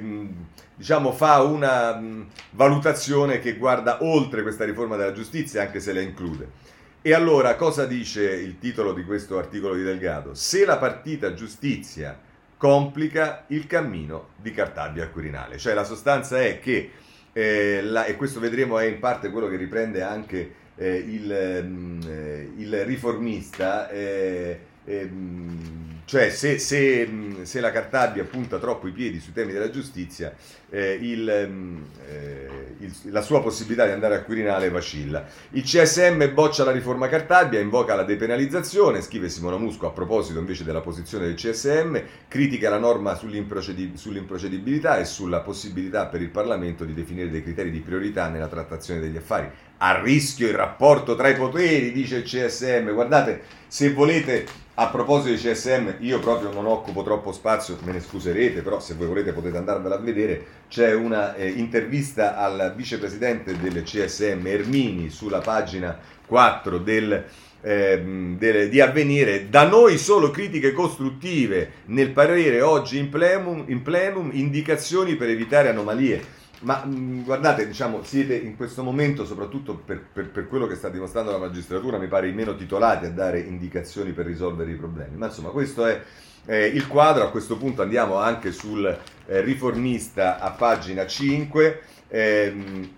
diciamo, fa una mh, valutazione che guarda oltre questa riforma della giustizia, anche se la include. E allora cosa dice il titolo di questo articolo di Delgado? Se la partita giustizia complica il cammino di Cartabia al Quirinale. Cioè la sostanza è che, eh, la, e questo vedremo è in parte quello che riprende anche eh, il, mh, eh, il, riformista, eh, ehm, cioè, se, se, se, la Cartabia punta troppo i piedi sui temi della giustizia, eh, il, eh, il, la sua possibilità di andare al Quirinale vacilla. Il CSM boccia la riforma Cartabia, invoca la depenalizzazione, scrive Simona Musco a proposito invece della posizione del CSM, critica la norma sull'improcedib- sull'improcedibilità e sulla possibilità per il Parlamento di definire dei criteri di priorità nella trattazione degli affari. A rischio il rapporto tra i poteri, dice il CSM. Guardate, se volete a proposito di CSM, io proprio non occupo troppo spazio, me ne scuserete, però se voi volete potete andarvela a vedere. C'è una eh, intervista al vicepresidente del CSM Ermini sulla pagina 4 del, eh, del, di Avvenire. Da noi solo critiche costruttive nel parere oggi in plenum, in plenum indicazioni per evitare anomalie. Ma mh, guardate, diciamo, siete in questo momento, soprattutto per, per, per, quello che sta dimostrando la magistratura, mi pare i meno titolati a dare indicazioni per risolvere i problemi. Ma insomma, questo è eh, il quadro. A questo punto andiamo anche sul eh, riformista a pagina 5. Ehm,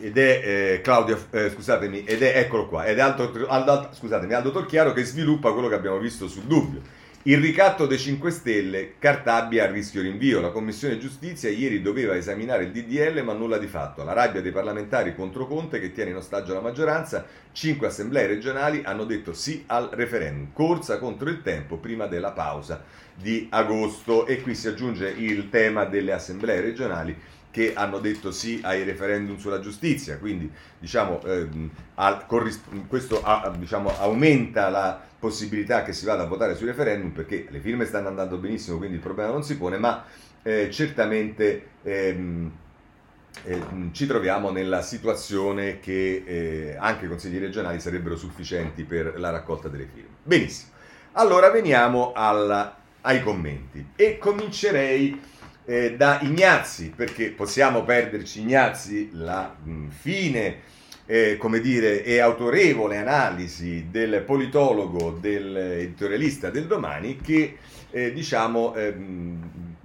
ed è eh, Claudio, eh, scusatemi, ed è, eccolo qua, ed è Aldo, Aldo, scusatemi, Aldo Torchiaro che sviluppa quello che abbiamo visto sul dubbio il ricatto dei 5 Stelle, Cartabia a rischio rinvio. La Commissione Giustizia ieri doveva esaminare il DDL ma nulla di fatto. La rabbia dei parlamentari contro Conte che tiene in ostaggio la maggioranza. Cinque assemblee regionali hanno detto sì al referendum. Corsa contro il tempo prima della pausa di agosto. E qui si aggiunge il tema delle assemblee regionali che hanno detto sì ai referendum sulla giustizia, quindi diciamo, ehm, al, corrisp- questo a, diciamo, aumenta la possibilità che si vada a votare sui referendum perché le firme stanno andando benissimo, quindi il problema non si pone, ma eh, certamente ehm, eh, ci troviamo nella situazione che eh, anche i consigli regionali sarebbero sufficienti per la raccolta delle firme. Benissimo, allora veniamo alla, ai commenti e comincerei eh, da Ignazzi, perché possiamo perderci Ignazzi, la mh, fine, eh, come dire, e autorevole analisi del politologo, dell'editorialista del domani, che eh, diciamo ehm,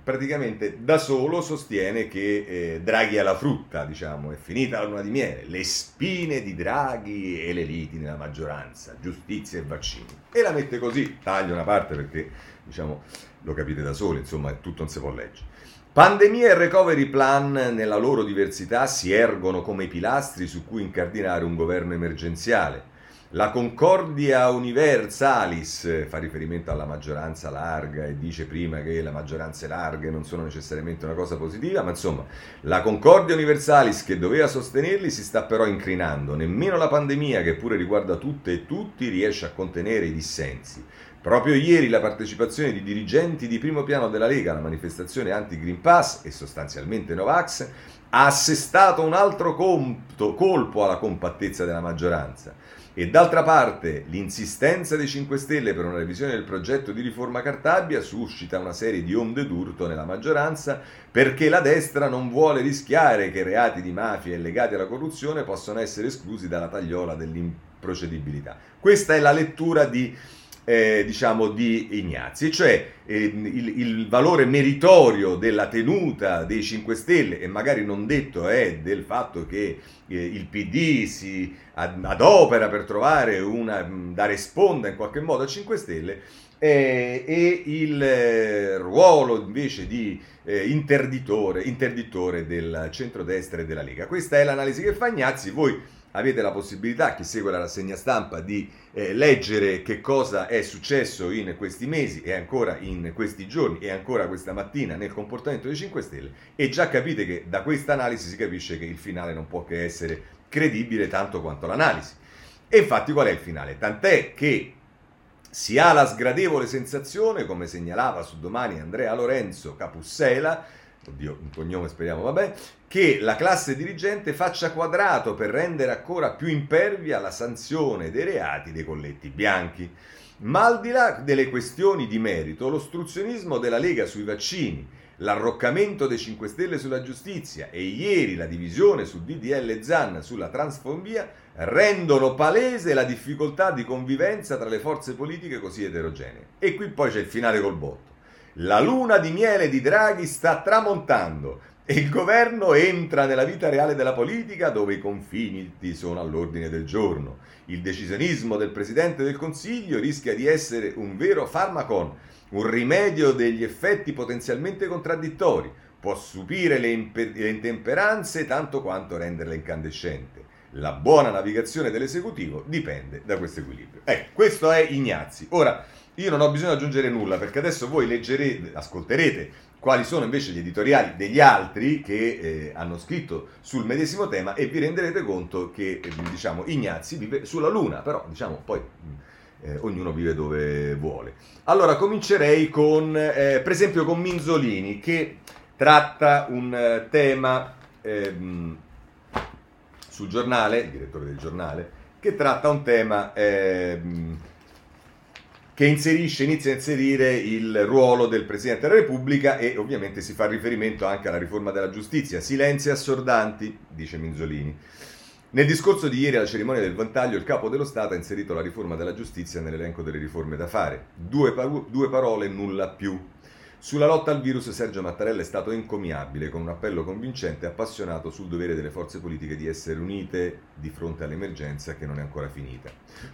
praticamente da solo sostiene che eh, Draghi ha la frutta, diciamo, è finita la luna di miele, le spine di Draghi e le liti nella maggioranza, giustizia e vaccini. E la mette così, taglio una parte perché, diciamo, lo capite da soli, insomma, tutto non si può leggere. Pandemia e recovery plan nella loro diversità si ergono come i pilastri su cui incardinare un governo emergenziale. La Concordia Universalis fa riferimento alla maggioranza larga e dice prima che le maggioranze larghe non sono necessariamente una cosa positiva, ma insomma, la Concordia Universalis che doveva sostenerli si sta però incrinando. Nemmeno la pandemia, che pure riguarda tutte e tutti, riesce a contenere i dissensi. Proprio ieri la partecipazione di dirigenti di primo piano della Lega alla manifestazione anti-Green Pass e sostanzialmente Novax ha assestato un altro compto, colpo alla compattezza della maggioranza. E d'altra parte l'insistenza dei 5 Stelle per una revisione del progetto di riforma Cartabia suscita una serie di onde d'urto nella maggioranza perché la destra non vuole rischiare che reati di mafia e legati alla corruzione possano essere esclusi dalla tagliola dell'improcedibilità. Questa è la lettura di eh, diciamo di Ignazzi, cioè eh, il, il, valore meritorio della tenuta dei 5 Stelle e magari non detto è del fatto che eh, il PD si adopera per trovare una, dare sponda in qualche modo a 5 Stelle eh, e il eh, ruolo invece di eh, interditore, interditore del centrodestra e della Lega. Questa è l'analisi che fa Ignazzi, voi avete la possibilità, chi segue la rassegna stampa, di eh, leggere che cosa è successo in questi mesi e ancora in questi giorni e ancora questa mattina nel comportamento dei 5 Stelle e già capite che da questa analisi si capisce che il finale non può che essere credibile tanto quanto l'analisi. E infatti qual è il finale? Tant'è che si ha la sgradevole sensazione, come segnalava su domani Andrea Lorenzo Capussela, oddio, un cognome speriamo, vabbè, che la classe dirigente faccia quadrato per rendere ancora più impervia la sanzione dei reati dei colletti bianchi. Ma al di là delle questioni di merito, l'ostruzionismo della Lega sui vaccini, l'arroccamento dei 5 Stelle sulla giustizia e ieri la divisione su DDL Zan sulla transfobia rendono palese la difficoltà di convivenza tra le forze politiche così eterogenee. E qui poi c'è il finale col botto. La luna di miele di Draghi sta tramontando e il governo entra nella vita reale della politica dove i confini sono all'ordine del giorno. Il decisionismo del Presidente del Consiglio rischia di essere un vero farmacon, un rimedio degli effetti potenzialmente contraddittori. Può stupire le, imper- le intemperanze tanto quanto renderle incandescente. La buona navigazione dell'esecutivo dipende da questo equilibrio. Ecco, questo è Ignazzi. Ora, io non ho bisogno di aggiungere nulla perché adesso voi leggerete, ascolterete quali sono invece gli editoriali degli altri che eh, hanno scritto sul medesimo tema e vi renderete conto che eh, diciamo, Ignazzi vive sulla Luna, però diciamo poi eh, ognuno vive dove vuole. Allora comincerei con, eh, per esempio, con Minzolini che tratta un eh, tema ehm, sul giornale, il direttore del giornale, che tratta un tema ehm, che inserisce, inizia a inserire il ruolo del Presidente della Repubblica e ovviamente si fa riferimento anche alla riforma della giustizia. Silenzi assordanti, dice Minzolini. Nel discorso di ieri alla cerimonia del vantaglio, il capo dello Stato ha inserito la riforma della giustizia nell'elenco delle riforme da fare. Due, par- due parole, nulla più. Sulla lotta al virus Sergio Mattarella è stato encomiabile con un appello convincente e appassionato sul dovere delle forze politiche di essere unite di fronte all'emergenza che non è ancora finita.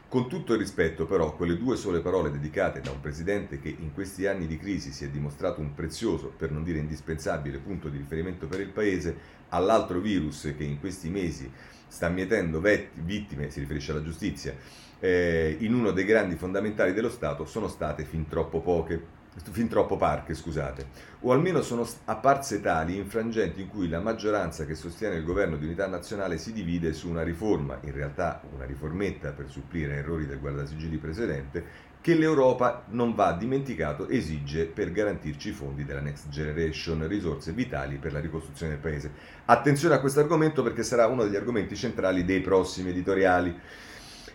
Con tutto il rispetto però, quelle due sole parole dedicate da un presidente che in questi anni di crisi si è dimostrato un prezioso, per non dire indispensabile, punto di riferimento per il Paese, all'altro virus che in questi mesi sta mietendo vittime, si riferisce alla giustizia, eh, in uno dei grandi fondamentali dello Stato, sono state fin troppo poche fin troppo parche, scusate, o almeno sono apparse tali in frangenti in cui la maggioranza che sostiene il governo di unità nazionale si divide su una riforma, in realtà una riformetta per supplire errori del guardasigilli precedente, che l'Europa non va dimenticato esige per garantirci i fondi della Next Generation, risorse vitali per la ricostruzione del paese. Attenzione a questo argomento perché sarà uno degli argomenti centrali dei prossimi editoriali.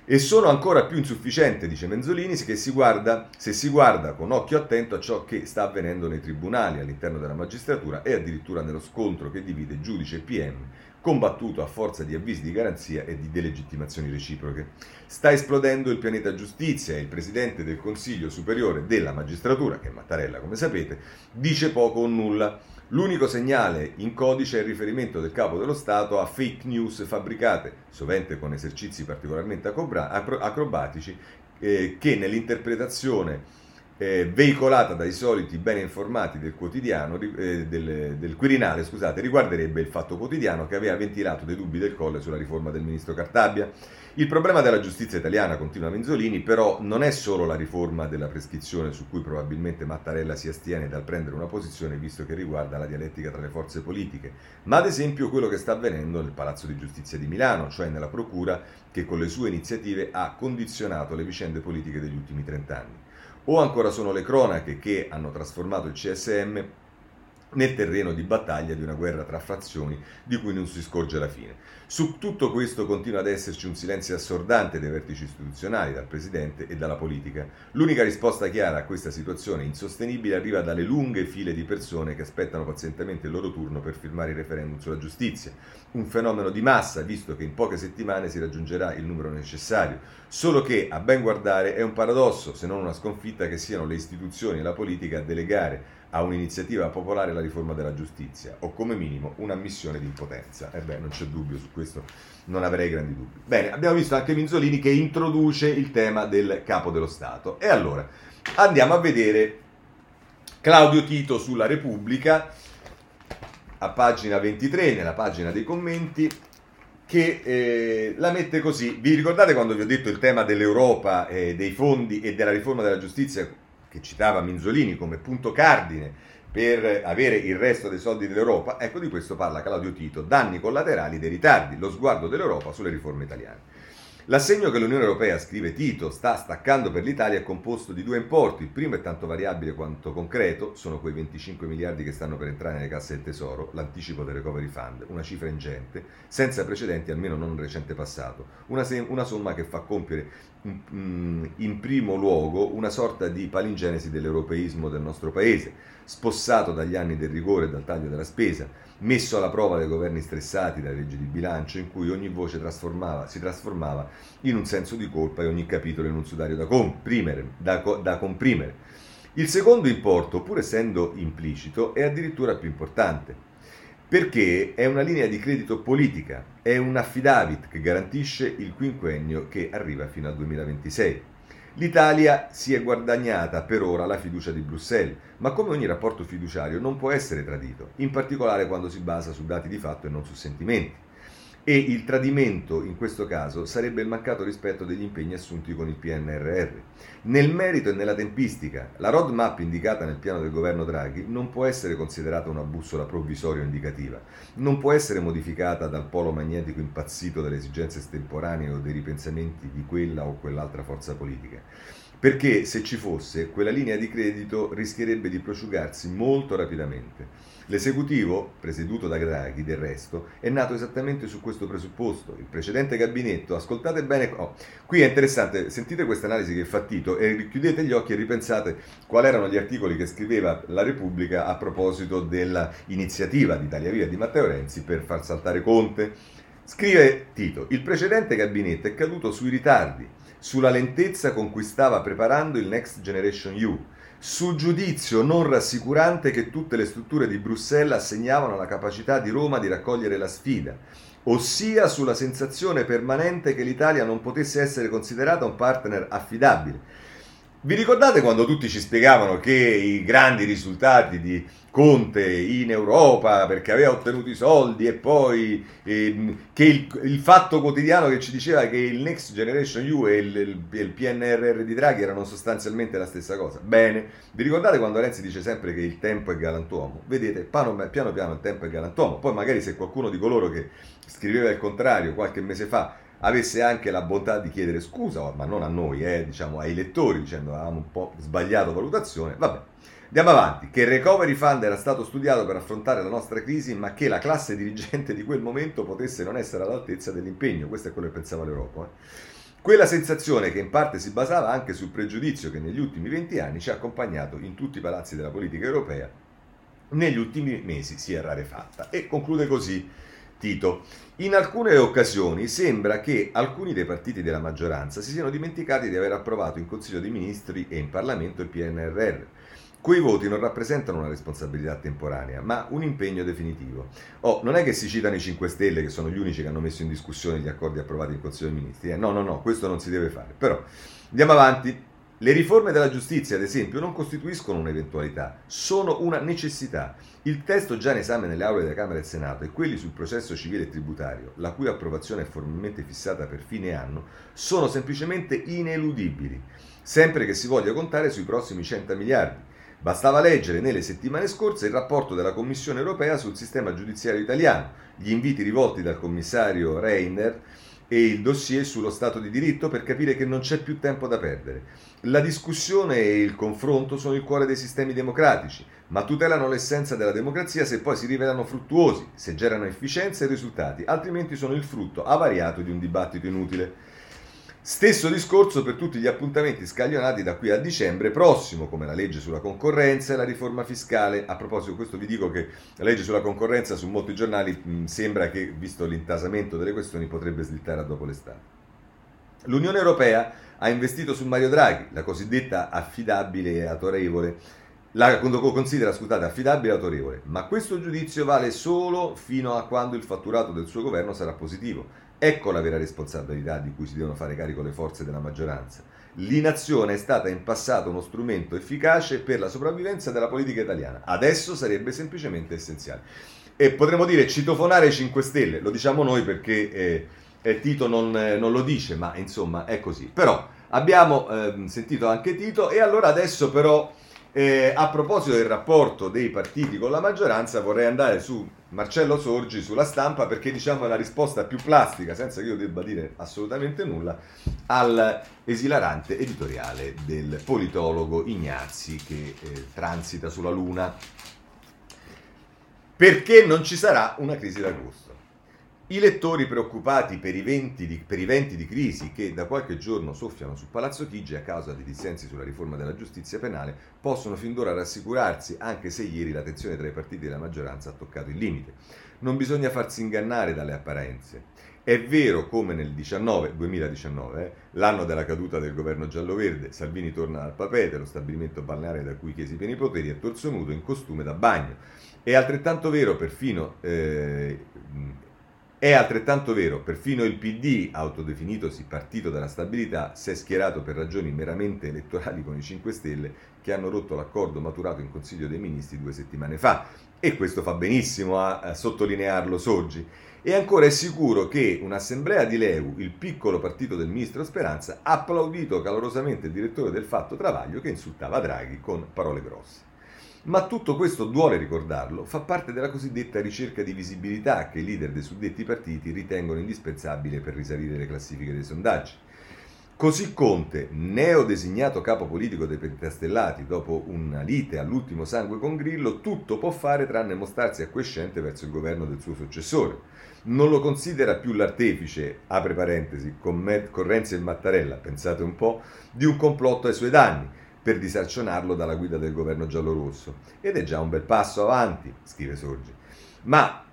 E sono ancora più insufficiente, dice Menzolini, se si, guarda, se si guarda con occhio attento a ciò che sta avvenendo nei tribunali, all'interno della magistratura e addirittura nello scontro che divide giudice e PM, combattuto a forza di avvisi di garanzia e di delegittimazioni reciproche. Sta esplodendo il pianeta giustizia e il Presidente del Consiglio Superiore della Magistratura, che è Mattarella come sapete, dice poco o nulla. L'unico segnale in codice è il riferimento del capo dello Stato a fake news fabbricate, sovente con esercizi particolarmente acrobatici, eh, che nell'interpretazione eh, veicolata dai soliti bene informati del quotidiano, eh, del, del, Quirinale, scusate, riguarderebbe il Fatto Quotidiano che aveva ventilato dei dubbi del Colle sulla riforma del ministro Cartabia. Il problema della giustizia italiana, continua Menzolini, però non è solo la riforma della prescrizione su cui probabilmente Mattarella si astiene dal prendere una posizione visto che riguarda la dialettica tra le forze politiche, ma ad esempio quello che sta avvenendo nel Palazzo di Giustizia di Milano, cioè nella Procura che con le sue iniziative ha condizionato le vicende politiche degli ultimi trent'anni. O ancora sono le cronache che hanno trasformato il CSM nel terreno di battaglia di una guerra tra fazioni di cui non si scorge la fine. Su tutto questo continua ad esserci un silenzio assordante dai vertici istituzionali, dal Presidente e dalla politica. L'unica risposta chiara a questa situazione insostenibile arriva dalle lunghe file di persone che aspettano pazientemente il loro turno per firmare il referendum sulla giustizia. Un fenomeno di massa, visto che in poche settimane si raggiungerà il numero necessario. Solo che, a ben guardare, è un paradosso, se non una sconfitta, che siano le istituzioni e la politica a delegare a un'iniziativa popolare la riforma della giustizia o come minimo un'ammissione di impotenza. E beh, non c'è dubbio su questo, non avrei grandi dubbi. Bene, abbiamo visto anche Minzolini che introduce il tema del capo dello Stato. E allora andiamo a vedere Claudio Tito sulla Repubblica a pagina 23, nella pagina dei commenti, che eh, la mette così. Vi ricordate quando vi ho detto il tema dell'Europa, eh, dei fondi e della riforma della giustizia che citava Minzolini come punto cardine per avere il resto dei soldi dell'Europa? Ecco di questo parla Claudio Tito, danni collaterali dei ritardi, lo sguardo dell'Europa sulle riforme italiane. L'assegno che l'Unione Europea, scrive Tito, sta staccando per l'Italia è composto di due importi. Il primo è tanto variabile quanto concreto, sono quei 25 miliardi che stanno per entrare nelle casse del Tesoro, l'anticipo del Recovery Fund, una cifra ingente, senza precedenti almeno non nel recente passato, una, se- una somma che fa compiere in primo luogo una sorta di palingenesi dell'europeismo del nostro paese, spossato dagli anni del rigore e dal taglio della spesa, messo alla prova dai governi stressati dalle leggi di bilancio, in cui ogni voce trasformava, si trasformava in un senso di colpa e ogni capitolo in un sudario da comprimere. Da, da comprimere. Il secondo importo, pur essendo implicito, è addirittura più importante, perché è una linea di credito politica, è un affidavit che garantisce il quinquennio che arriva fino al 2026. L'Italia si è guadagnata per ora la fiducia di Bruxelles, ma come ogni rapporto fiduciario non può essere tradito, in particolare quando si basa su dati di fatto e non su sentimenti. E il tradimento in questo caso sarebbe il mancato rispetto degli impegni assunti con il PNRR. Nel merito e nella tempistica, la roadmap indicata nel piano del governo Draghi non può essere considerata una bussola provvisoria o indicativa, non può essere modificata dal polo magnetico impazzito delle esigenze estemporanee o dei ripensamenti di quella o quell'altra forza politica. Perché se ci fosse, quella linea di credito rischierebbe di prosciugarsi molto rapidamente. L'esecutivo, presieduto da Draghi, del resto, è nato esattamente su questo presupposto. Il precedente gabinetto, ascoltate bene, oh, qui è interessante, sentite questa analisi che fa Tito e chiudete gli occhi e ripensate quali erano gli articoli che scriveva la Repubblica a proposito dell'iniziativa di Italia Via di Matteo Renzi per far saltare Conte. Scrive Tito, il precedente gabinetto è caduto sui ritardi, sulla lentezza con cui stava preparando il Next Generation EU sul giudizio non rassicurante che tutte le strutture di Bruxelles assegnavano alla capacità di Roma di raccogliere la sfida, ossia sulla sensazione permanente che l'Italia non potesse essere considerata un partner affidabile. Vi ricordate quando tutti ci spiegavano che i grandi risultati di Conte in Europa perché aveva ottenuto i soldi e poi ehm, che il, il, fatto quotidiano che ci diceva che il Next Generation EU e il, il, il, PNRR di Draghi erano sostanzialmente la stessa cosa. Bene, vi ricordate quando Renzi dice sempre che il tempo è galantuomo? Vedete, piano piano, il tempo è galantuomo. Poi magari se qualcuno di coloro che scriveva il contrario qualche mese fa avesse anche la bontà di chiedere scusa, ma non a noi, eh, diciamo ai lettori, dicendo avevamo un po' sbagliato valutazione, vabbè. Andiamo avanti, che il recovery fund era stato studiato per affrontare la nostra crisi, ma che la classe dirigente di quel momento potesse non essere all'altezza dell'impegno, questo è quello che pensava l'Europa. Eh. Quella sensazione che in parte si basava anche sul pregiudizio che negli ultimi 20 anni ci ha accompagnato in tutti i palazzi della politica europea, negli ultimi mesi si è rarefatta. E conclude così Tito. In alcune occasioni sembra che alcuni dei partiti della maggioranza si siano dimenticati di aver approvato in Consiglio dei Ministri e in Parlamento il PNRR. Quei voti non rappresentano una responsabilità temporanea, ma un impegno definitivo. Oh, non è che si citano i 5 Stelle, che sono gli unici che hanno messo in discussione gli accordi approvati in Consiglio dei Ministri. Eh? No, no, no, questo non si deve fare. Però andiamo avanti. Le riforme della giustizia, ad esempio, non costituiscono un'eventualità, sono una necessità. Il testo già in esame nelle aule della Camera e del Senato e quelli sul processo civile e tributario, la cui approvazione è formalmente fissata per fine anno, sono semplicemente ineludibili, sempre che si voglia contare sui prossimi 100 miliardi. Bastava leggere nelle settimane scorse il rapporto della Commissione europea sul sistema giudiziario italiano, gli inviti rivolti dal commissario Reiner e il dossier sullo Stato di diritto per capire che non c'è più tempo da perdere. La discussione e il confronto sono il cuore dei sistemi democratici, ma tutelano l'essenza della democrazia se poi si rivelano fruttuosi, se generano efficienza e risultati, altrimenti sono il frutto avariato di un dibattito inutile. Stesso discorso per tutti gli appuntamenti scaglionati da qui a dicembre prossimo, come la legge sulla concorrenza e la riforma fiscale. A proposito questo vi dico che la legge sulla concorrenza su molti giornali mh, sembra che, visto l'intasamento delle questioni, potrebbe slittare a dopo l'estate. L'Unione Europea ha investito su Mario Draghi, la cosiddetta affidabile e autorevole. La considera, scusate, affidabile e autorevole, ma questo giudizio vale solo fino a quando il fatturato del suo governo sarà positivo. Ecco la vera responsabilità di cui si devono fare carico le forze della maggioranza. L'inazione è stata in passato uno strumento efficace per la sopravvivenza della politica italiana, adesso sarebbe semplicemente essenziale. e potremmo dire citofonare i 5 Stelle, lo diciamo noi perché eh, eh, Tito non, eh, non, lo dice, ma insomma è così. Però abbiamo ehm, sentito anche Tito e allora adesso però eh, a proposito del rapporto dei partiti con la maggioranza, vorrei andare su Marcello Sorgi sulla stampa perché diciamo è la risposta più plastica, senza che io debba dire assolutamente nulla, all'esilarante editoriale del politologo Ignazzi che eh, transita sulla Luna. Perché non ci sarà una crisi d'agosto? I lettori preoccupati per i, di, per i, venti di crisi che da qualche giorno soffiano su Palazzo Chigi a causa di dissensi sulla riforma della giustizia penale possono fin d'ora rassicurarsi, anche se ieri la tensione tra i partiti della maggioranza ha toccato il limite. Non bisogna farsi ingannare dalle apparenze. È vero come nel 19, 2019, eh, l'anno della caduta del governo giallo-verde, Salvini torna al papete, lo stabilimento balneare da cui chiesi i pieni poteri, è torso nudo in costume da bagno. È altrettanto vero perfino... Eh, è altrettanto vero, perfino il PD, autodefinitosi partito della stabilità, si è schierato per ragioni meramente elettorali con i 5 Stelle che hanno rotto l'accordo maturato in Consiglio dei Ministri due settimane fa. E questo fa benissimo a, a sottolinearlo Soggi. E ancora è sicuro che un'assemblea di Leu, il piccolo partito del ministro Speranza, ha applaudito calorosamente il direttore del Fatto Travaglio che insultava Draghi con parole grosse. Ma tutto questo, duole ricordarlo, fa parte della cosiddetta ricerca di visibilità che i leader dei suddetti partiti ritengono indispensabile per risalire le classifiche dei sondaggi. Così Conte, neodesignato capo politico dei Pentastellati dopo una lite all'ultimo sangue con Grillo, tutto può fare tranne mostrarsi acquiescente verso il governo del suo successore. Non lo considera più l'artefice, apre parentesi, con, Met, con Renzi e Mattarella, pensate un po', di un complotto ai suoi danni per disarcionarlo dalla guida del governo giallorosso. Ed è già un bel passo avanti, scrive Sorgi. Ma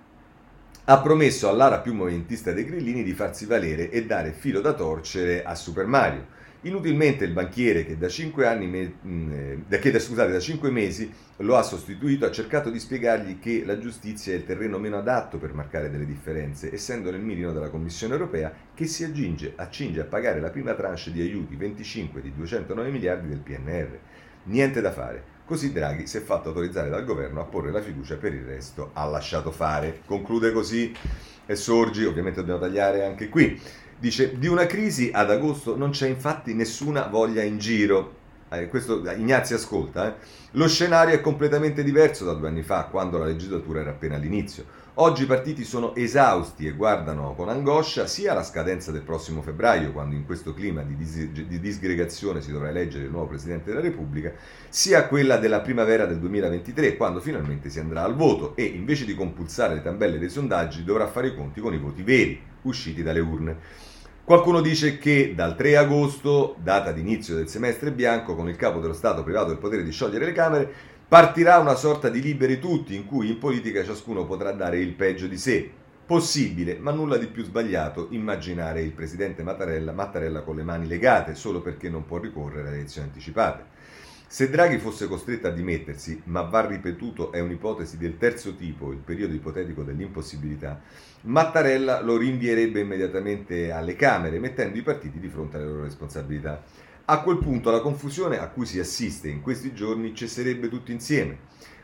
ha promesso all'ara più movimentista dei grillini di farsi valere e dare filo da torcere a Super Mario. Inutilmente il banchiere che da 5, anni, mm, eh, che scusate, da 5 mesi lo ha sostituito ha cercato di spiegargli che la giustizia è il terreno meno adatto per marcare delle differenze, essendo nel mirino della Commissione europea che si agginge, accinge a pagare la prima tranche di aiuti 25 di 209 miliardi del PNR. Niente da fare. Così Draghi si è fatto autorizzare dal governo a porre la fiducia, per il resto ha lasciato fare. Conclude così e Sorgi, ovviamente dobbiamo tagliare anche qui. Dice, di una crisi ad agosto non c'è infatti nessuna voglia in giro. Eh, questo Ignazio ascolta, eh. Lo scenario è completamente diverso da due anni fa, quando la legislatura era appena all'inizio. Oggi i partiti sono esausti e guardano con angoscia sia la scadenza del prossimo febbraio, quando in questo clima di, dis- di, disgregazione si dovrà eleggere il nuovo Presidente della Repubblica, sia quella della primavera del 2023, quando finalmente si andrà al voto e invece di compulsare le tabelle dei sondaggi dovrà fare i conti con i voti veri usciti dalle urne. Qualcuno dice che dal 3 agosto, data d'inizio del semestre bianco, con il capo dello Stato privato del potere di sciogliere le Camere, partirà una sorta di liberi tutti in cui in politica ciascuno potrà dare il peggio di sé. Possibile, ma nulla di più sbagliato, immaginare il presidente Mattarella, Mattarella con le mani legate solo perché non può ricorrere alle elezioni anticipate. Se Draghi fosse costretto a dimettersi, ma va ripetuto è un'ipotesi del terzo tipo, il periodo ipotetico dell'impossibilità, Mattarella lo rinvierebbe immediatamente alle Camere, mettendo i partiti di fronte alle loro responsabilità. A quel punto la confusione a cui si assiste in questi giorni cesserebbe tutti insieme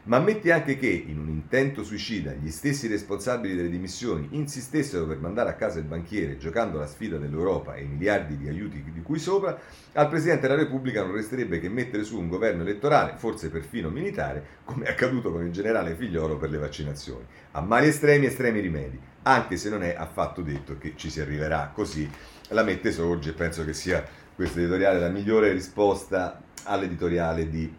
ma ammetti anche che, in un intento suicida, gli stessi responsabili delle dimissioni insistessero per mandare a casa il banchiere giocando la sfida dell'Europa e i miliardi di aiuti di cui sopra, al Presidente della Repubblica non resterebbe che mettere su un governo elettorale, forse perfino militare, come è accaduto con il generale Figliolo per le vaccinazioni. A mali estremi, estremi rimedi, anche se non è affatto detto che ci si arriverà così. La mette Sorge penso che sia questo editoriale la migliore risposta all'editoriale di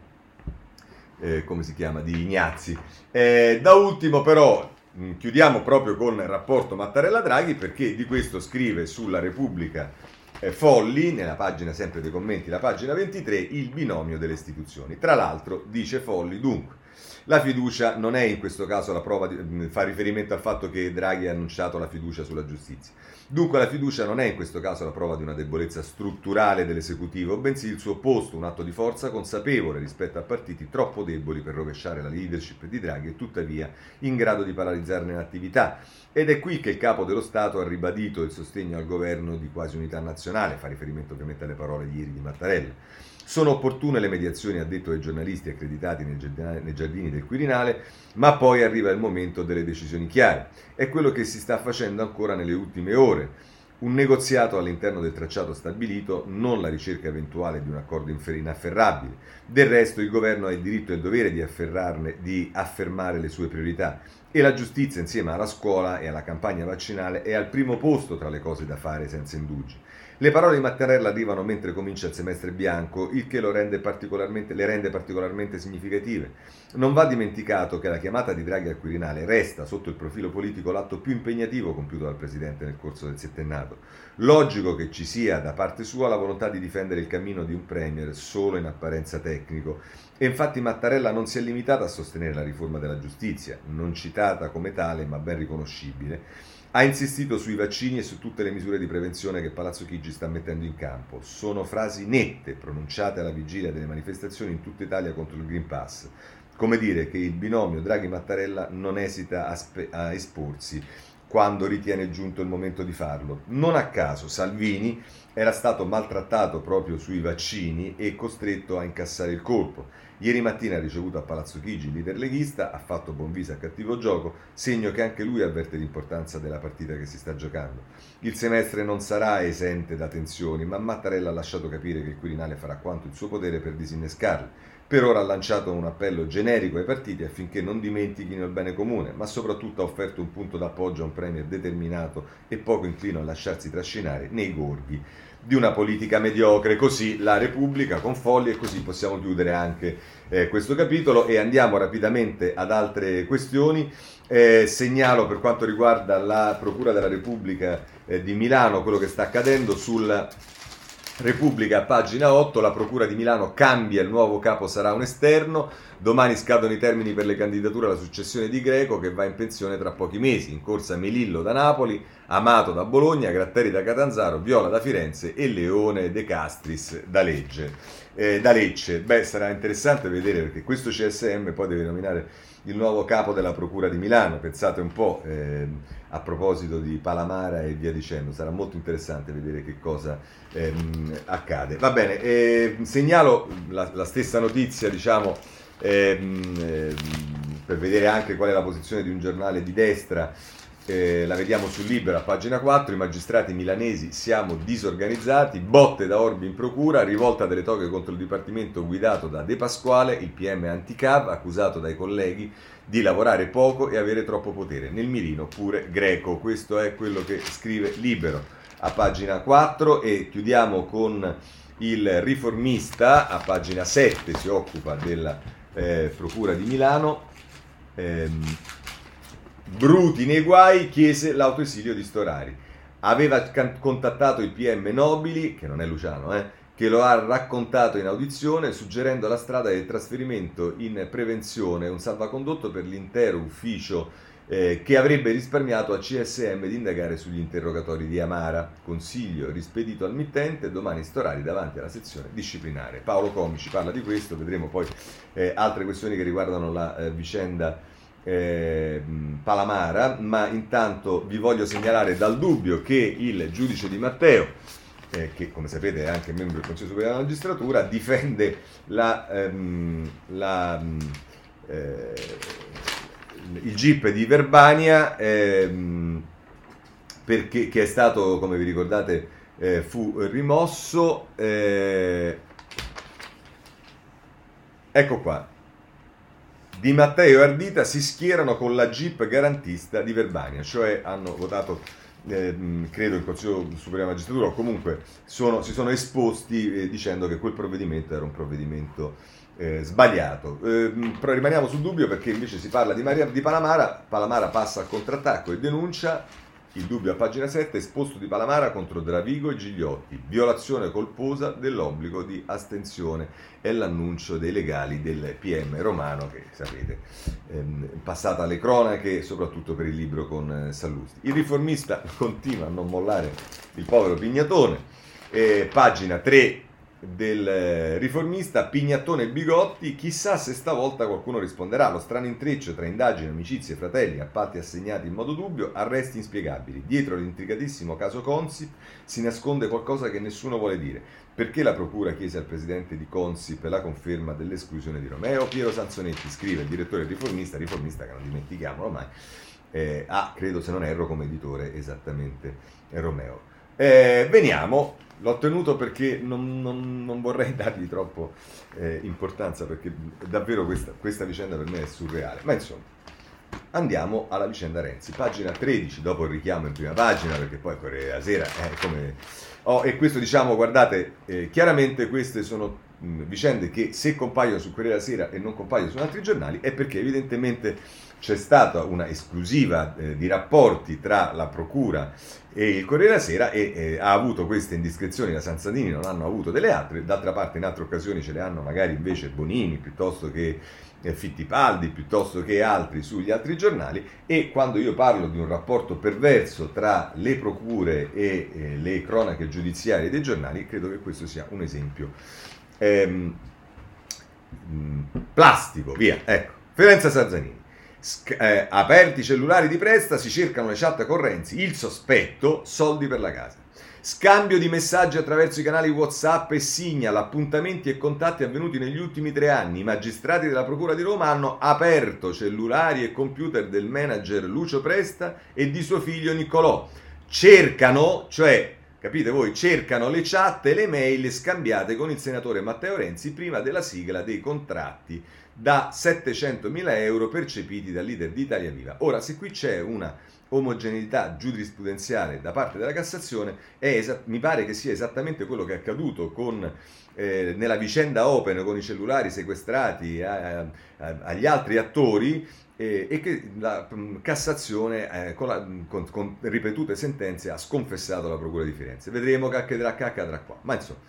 eh, come si chiama, di Ignazzi. Eh, da ultimo però mm, chiudiamo proprio con il rapporto Mattarella-Draghi perché di questo scrive sulla Repubblica eh, Folli, nella pagina sempre dei commenti, la pagina 23, il binomio delle istituzioni. Tra l'altro dice Folli dunque. La fiducia non è in questo caso la prova, di, mm, fa riferimento al fatto che Draghi ha annunciato la fiducia sulla giustizia. Dunque la fiducia non è in questo caso la prova di una debolezza strutturale dell'esecutivo, bensì il suo opposto, un atto di forza consapevole rispetto a partiti troppo deboli per rovesciare la leadership di Draghi e tuttavia in grado di paralizzarne l'attività. Ed è qui che il capo dello Stato ha ribadito il sostegno al governo di quasi unità nazionale, fa riferimento ovviamente alle parole di ieri di Mattarella. Sono opportune le mediazioni, ha detto ai giornalisti accreditati nei giardini del Quirinale, ma poi arriva il momento delle decisioni chiare. È quello che si sta facendo ancora nelle ultime ore. Un negoziato all'interno del tracciato stabilito, non la ricerca eventuale di un accordo inafferrabile. Del resto il governo ha il diritto e il dovere di, di affermare le sue priorità e la giustizia insieme alla scuola e alla campagna vaccinale è al primo posto tra le cose da fare senza indugi. Le parole di Mattarella arrivano mentre comincia il semestre bianco, il che rende le rende particolarmente significative. Non va dimenticato che la chiamata di Draghi al Quirinale resta, sotto il profilo politico, l'atto più impegnativo compiuto dal Presidente nel corso del settennato. Logico che ci sia da parte sua la volontà di difendere il cammino di un Premier solo in apparenza tecnico. E infatti Mattarella non si è limitata a sostenere la riforma della giustizia, non citata come tale ma ben riconoscibile ha insistito sui vaccini e su tutte le misure di prevenzione che Palazzo Chigi sta mettendo in campo. Sono frasi nette pronunciate alla vigilia delle manifestazioni in tutta Italia contro il Green Pass. Come dire che il binomio Draghi-Mattarella non esita a, spe- a esporsi quando ritiene giunto il momento di farlo. Non a caso Salvini era stato maltrattato proprio sui vaccini e costretto a incassare il colpo. Ieri mattina ha ricevuto a Palazzo Chigi il leader leghista, ha fatto buon viso a cattivo gioco, segno che anche lui avverte l'importanza della partita che si sta giocando. Il semestre non sarà esente da tensioni, ma Mattarella ha lasciato capire che il Quirinale farà quanto il suo potere per disinnescarle. Per ora ha lanciato un appello generico ai partiti affinché non dimentichino il bene comune, ma soprattutto ha offerto un punto d'appoggio a un Premier determinato e poco inclino a lasciarsi trascinare nei gorghi di una politica mediocre. Così la Repubblica con Folli e così possiamo chiudere anche eh, questo capitolo. E andiamo rapidamente ad altre questioni. Eh, segnalo per quanto riguarda la Procura della Repubblica eh, di Milano quello che sta accadendo. Sul Repubblica, pagina 8, la Procura di Milano cambia, il nuovo capo sarà un esterno, domani scadono i termini per le candidature alla successione di Greco che va in pensione tra pochi mesi, in corsa Melillo da Napoli, Amato da Bologna, Gratteri da Catanzaro, Viola da Firenze e Leone De Castris da, Legge, eh, da Lecce. Beh, sarà interessante vedere perché questo CSM poi deve nominare il nuovo capo della Procura di Milano, pensate un po'. Eh, a proposito di Palamara e via dicendo. Sarà molto interessante vedere che cosa ehm, accade. Va bene, eh, segnalo la, la, stessa notizia, diciamo, ehm, ehm, per vedere anche qual è la posizione di un giornale di destra eh, la vediamo Libero a pagina 4, i magistrati milanesi siamo disorganizzati, botte da Orbi in procura, rivolta delle toghe contro il dipartimento guidato da De Pasquale, il PM anticav, accusato dai colleghi di lavorare poco e avere troppo potere. Nel mirino pure greco, questo è quello che scrive Libero a pagina 4 e chiudiamo con il riformista a pagina 7, si occupa della eh, Procura di Milano. Ehm, Bruti nei guai chiese l'autoesilio di Storari. Aveva can- contattato il PM Nobili, che non è Luciano, eh, che lo ha raccontato in audizione, suggerendo la strada del trasferimento in prevenzione, un salvacondotto per l'intero ufficio eh, che avrebbe risparmiato a CSM di indagare sugli interrogatori di Amara. Consiglio rispedito al mittente, domani Storari davanti alla sezione disciplinare. Paolo Comici parla di questo, vedremo poi eh, altre questioni che riguardano la eh, vicenda eh, Palamara, ma intanto vi voglio segnalare dal dubbio che il giudice Di Matteo, eh, che come sapete è anche membro del Consiglio Superiore della Magistratura, difende la, ehm, la, eh, il GIP di Verbania ehm, perché, che è stato, come vi ricordate, eh, fu rimosso. Eh, ecco qua, di Matteo e Ardita si schierano con la Jeep garantista di Verbania, cioè hanno votato, eh, credo, il Consiglio Superiore di Magistratura, o comunque sono, si sono esposti eh, dicendo che quel provvedimento era un provvedimento eh, sbagliato. Eh, però rimaniamo sul dubbio perché invece si parla di, Maria, di Palamara, Palamara passa al contrattacco e denuncia il dubbio a pagina 7, esposto di Palamara contro Dravigo e Gigliotti, violazione colposa dell'obbligo di astensione. È l'annuncio dei legali del PM romano che sapete ehm, passata alle cronache soprattutto per il libro con eh, Sallusti. Il riformista continua a non mollare il povero Pignatone, eh, pagina 3 del riformista Pignattone Bigotti, chissà se stavolta qualcuno risponderà. Lo strano intreccio tra indagini, amicizie, fratelli, appalti assegnati in modo dubbio, arresti inspiegabili. Dietro l'intricatissimo caso Consip si nasconde qualcosa che nessuno vuole dire. Perché la procura chiese al presidente di Consip la conferma dell'esclusione di Romeo? Piero Sanzonetti scrive, il direttore riformista, riformista che non dimentichiamolo mai, eh, ha, credo se non erro, come editore esattamente Romeo. Eh, veniamo L'ho tenuto perché non, non, non vorrei dargli troppo eh, importanza, perché davvero questa, questa vicenda per me è surreale. Ma insomma, andiamo alla vicenda Renzi. Pagina 13, dopo il richiamo in prima pagina, perché poi Corriere della Sera è come... Oh, e questo diciamo, guardate, eh, chiaramente queste sono mh, vicende che se compaiono su Corriere della Sera e non compaiono su altri giornali è perché evidentemente c'è stata una esclusiva eh, di rapporti tra la Procura e il Corriere della Sera e eh, ha avuto queste indiscrezioni da Sanzadini, non hanno avuto delle altre, d'altra parte in altre occasioni ce le hanno magari invece Bonini piuttosto che eh, Fittipaldi, piuttosto che altri sugli altri giornali e quando io parlo di un rapporto perverso tra le procure e eh, le cronache giudiziarie dei giornali, credo che questo sia un esempio ehm, plastico, via, ecco, Fiorenza Sanzanini. Sc- eh, aperti i cellulari di Presta, si cercano le chat con Renzi. Il sospetto, soldi per la casa. Scambio di messaggi attraverso i canali WhatsApp e Signal, appuntamenti e contatti avvenuti negli ultimi tre anni. I magistrati della Procura di Roma hanno aperto cellulari e computer del manager Lucio Presta e di suo figlio Niccolò. Cercano, cioè, capite voi, cercano le chat e le mail scambiate con il senatore Matteo Renzi prima della sigla dei contratti da 700.000 euro percepiti dal leader di Italia Viva. Ora, se qui c'è una omogeneità giurisprudenziale da parte della Cassazione, esa- mi pare che sia esattamente quello che è accaduto con, eh, nella vicenda Open con i cellulari sequestrati a, a, agli altri attori eh, e che la mm, Cassazione eh, con, la, con, con, ripetute sentenze ha sconfessato la Procura di Firenze. Vedremo che accadrà, che accadrà qua. Ma insomma...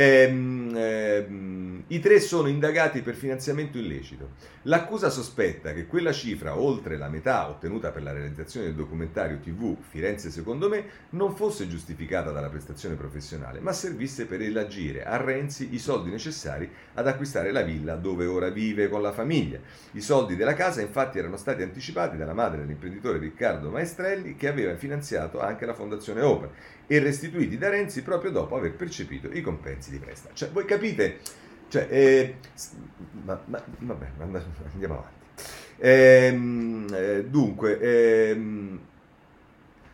Ehm, ehm, I tre sono indagati per finanziamento illecito. L'accusa sospetta che quella cifra, oltre la metà ottenuta per la realizzazione del documentario TV Firenze secondo me, non fosse giustificata dalla prestazione professionale, ma servisse per elagire a Renzi i soldi necessari ad acquistare la villa dove ora vive con la famiglia. I soldi della casa infatti erano stati anticipati dalla madre dell'imprenditore Riccardo Maestrelli che aveva finanziato anche la Fondazione Open e restituiti da Renzi proprio dopo aver percepito i compensi di presta. Cioè, voi capite? Cioè, eh, ma, ma, vabbè, andiamo avanti. Ehm, eh, dunque, ehm,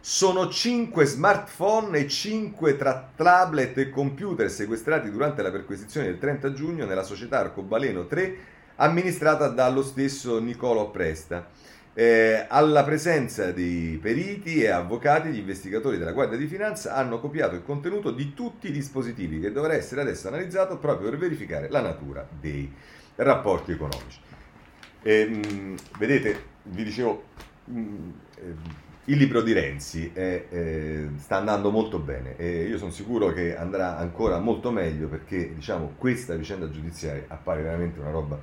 sono 5 smartphone e 5 tra tablet e computer sequestrati durante la perquisizione del 30 giugno nella società Arcobaleno 3 amministrata dallo stesso Nicolo Presta. Eh, alla presenza di periti e avvocati, gli investigatori della Guardia di Finanza hanno copiato il contenuto di tutti i dispositivi che dovrà essere adesso analizzato proprio per verificare la natura dei rapporti economici. Eh, mh, vedete, vi dicevo, mh, eh, il libro di Renzi è, eh, sta andando molto bene e io sono sicuro che andrà ancora molto meglio perché diciamo, questa vicenda giudiziaria appare veramente una roba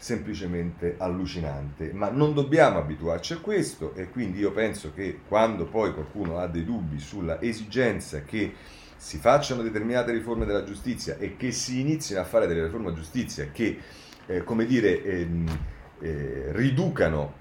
semplicemente allucinante, ma non dobbiamo abituarci a questo e quindi io penso che quando poi qualcuno ha dei dubbi sulla esigenza che si facciano determinate riforme della giustizia e che si inizino a fare delle riforme della giustizia che, eh, come dire, ehm, eh, riducano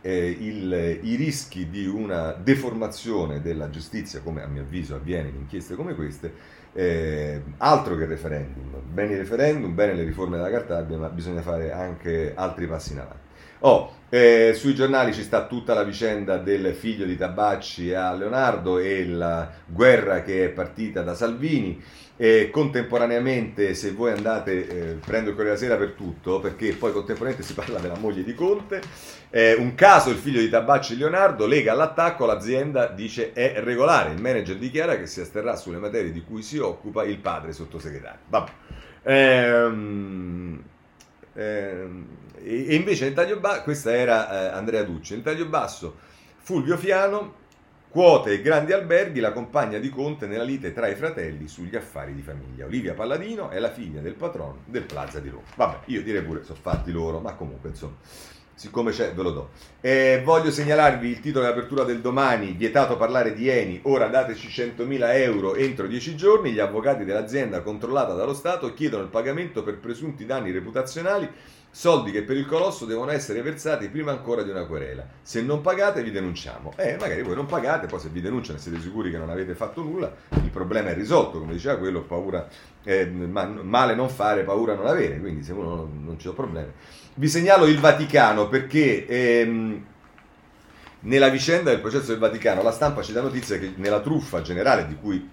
eh, il, i rischi di una deformazione della giustizia, come a mio avviso avviene in inchieste come queste, eh, altro che referendum, bene il referendum, bene le riforme della Cartabia, ma bisogna fare anche altri passi in avanti. Oh, eh, sui giornali ci sta tutta la vicenda del figlio di Tabacci a Leonardo e la guerra che è partita da Salvini. E contemporaneamente, se voi andate, eh, prendo il Corriere della Sera per tutto, perché poi contemporaneamente si parla della moglie di Conte. Eh, un caso, il figlio di Tabacci Leonardo lega all'attacco, l'azienda dice è regolare. Il manager dichiara che si asterrà sulle materie di cui si occupa il padre sottosegretario. Vabbè. Ehm, ehm, e invece nel taglio basso, questa era eh, Andrea Ducci, nel taglio basso Fulvio Fiano Quote e grandi alberghi, la compagna di Conte nella lite tra i fratelli sugli affari di famiglia. Olivia Palladino è la figlia del patron del Plaza di Roma. Vabbè, io direi pure, sono fatti loro, ma comunque insomma. Siccome c'è ve lo do. Eh, voglio segnalarvi il titolo di apertura del domani, vietato parlare di Eni, ora dateci 100.000 euro entro 10 giorni, gli avvocati dell'azienda controllata dallo Stato chiedono il pagamento per presunti danni reputazionali Soldi che per il colosso devono essere versati prima ancora di una querela. Se non pagate vi denunciamo. Eh, magari voi non pagate, poi se vi denunciano siete sicuri che non avete fatto nulla, il problema è risolto, come diceva quello, paura, eh, male non fare, paura non avere, quindi se uno non, non ci sono problemi. Vi segnalo il Vaticano perché... Ehm, nella vicenda del processo del Vaticano, la stampa ci dà notizia che nella truffa generale di cui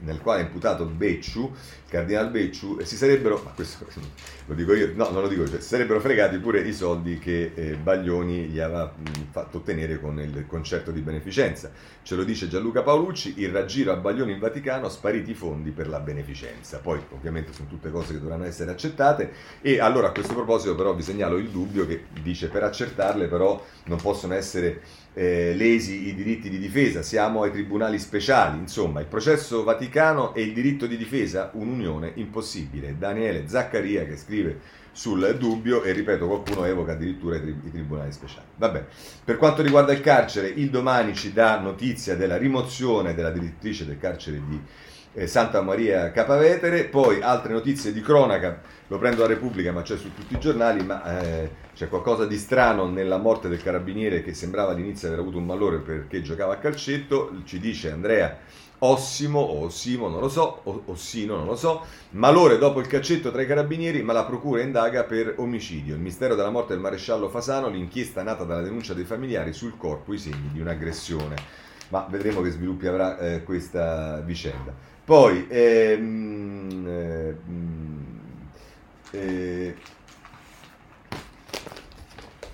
nel quale è imputato Becciu, Cardinal Becciu, si sarebbero, ma questo lo dico io, no, non lo dico io, cioè, si sarebbero fregati pure i soldi che eh, Baglioni gli aveva mh, fatto ottenere con il concerto di beneficenza. Ce lo dice Gianluca Paolucci, il raggiro a Baglioni in Vaticano, spariti i fondi per la beneficenza. Poi ovviamente sono tutte cose che dovranno essere accettate e allora a questo proposito però vi segnalo il dubbio che dice per accertarle però non possono essere eh, lesi i diritti di difesa, siamo ai tribunali speciali, insomma il processo Vaticano e il diritto di difesa, un'unione impossibile. Daniele Zaccaria che scrive sul dubbio e ripeto qualcuno evoca addirittura i, tri- i tribunali speciali. Vabbè. Per quanto riguarda il carcere, il domani ci dà notizia della rimozione della direttrice del carcere di eh, Santa Maria Capavetere, poi altre notizie di cronaca, lo prendo a Repubblica ma c'è su tutti i giornali, ma eh, c'è qualcosa di strano nella morte del carabiniere che sembrava all'inizio aver avuto un malore perché giocava a calcetto, ci dice Andrea Ossimo o Ossimo, non lo so, Ossino, non lo so, malore dopo il calcetto tra i carabinieri, ma la procura indaga per omicidio. Il mistero della morte del maresciallo Fasano, l'inchiesta nata dalla denuncia dei familiari sul corpo, i segni di un'aggressione. Ma vedremo che sviluppi avrà eh, questa vicenda. Poi, ehm, eh, eh,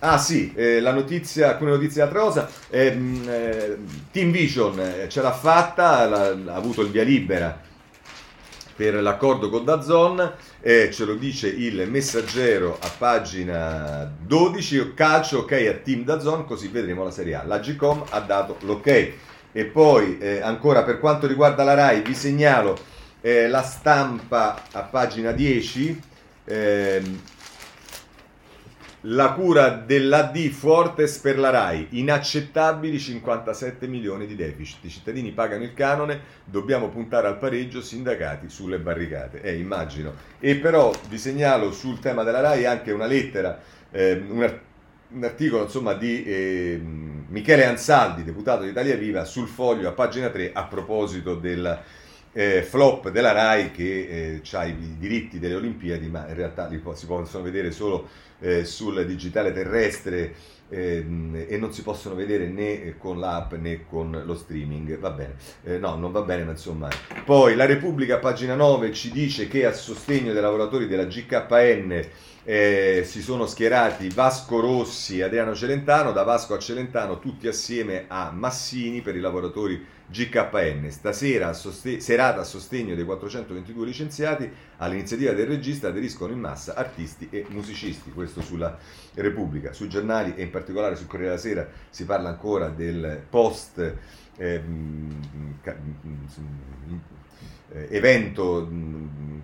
Ah sì, eh, la notizia, alcune notizie di cosa. Ehm, eh, Team Vision eh, ce l'ha fatta, ha avuto il via libera per l'accordo con Dazon, eh, ce lo dice il messaggero a pagina 12, calcio ok a Team Dazon, così vedremo la Serie A. La Gcom ha dato l'ok. E poi eh, ancora per quanto riguarda la RAI vi segnalo eh, la stampa a pagina 10. Ehm, la cura dell'AD Fortes per la RAI, inaccettabili 57 milioni di deficit. I cittadini pagano il canone, dobbiamo puntare al pareggio, sindacati sulle barricate. Eh, immagino. E però vi segnalo sul tema della RAI anche una lettera, eh, un, articolo insomma, di eh, Michele Ansaldi, deputato di Italia Viva, sul foglio a pagina 3 a proposito del eh, flop della RAI che eh, ha i diritti delle Olimpiadi, ma in realtà li po- si possono vedere solo eh, sul digitale terrestre ehm, e non si possono vedere né con l'app né con lo streaming. Va bene, eh, no, non va bene, ma insomma. Poi la Repubblica, pagina 9, ci dice che a sostegno dei lavoratori della GKN eh, si sono schierati Vasco Rossi e Adriano Celentano, da Vasco a Celentano tutti assieme a Massini per i lavoratori GKN. Stasera, a soste- serata a sostegno dei 422 licenziati, all'iniziativa del regista aderiscono in massa artisti e musicisti. Questo sulla Repubblica. Sui giornali e in particolare sul Corriere della Sera si parla ancora del post. Eh, evento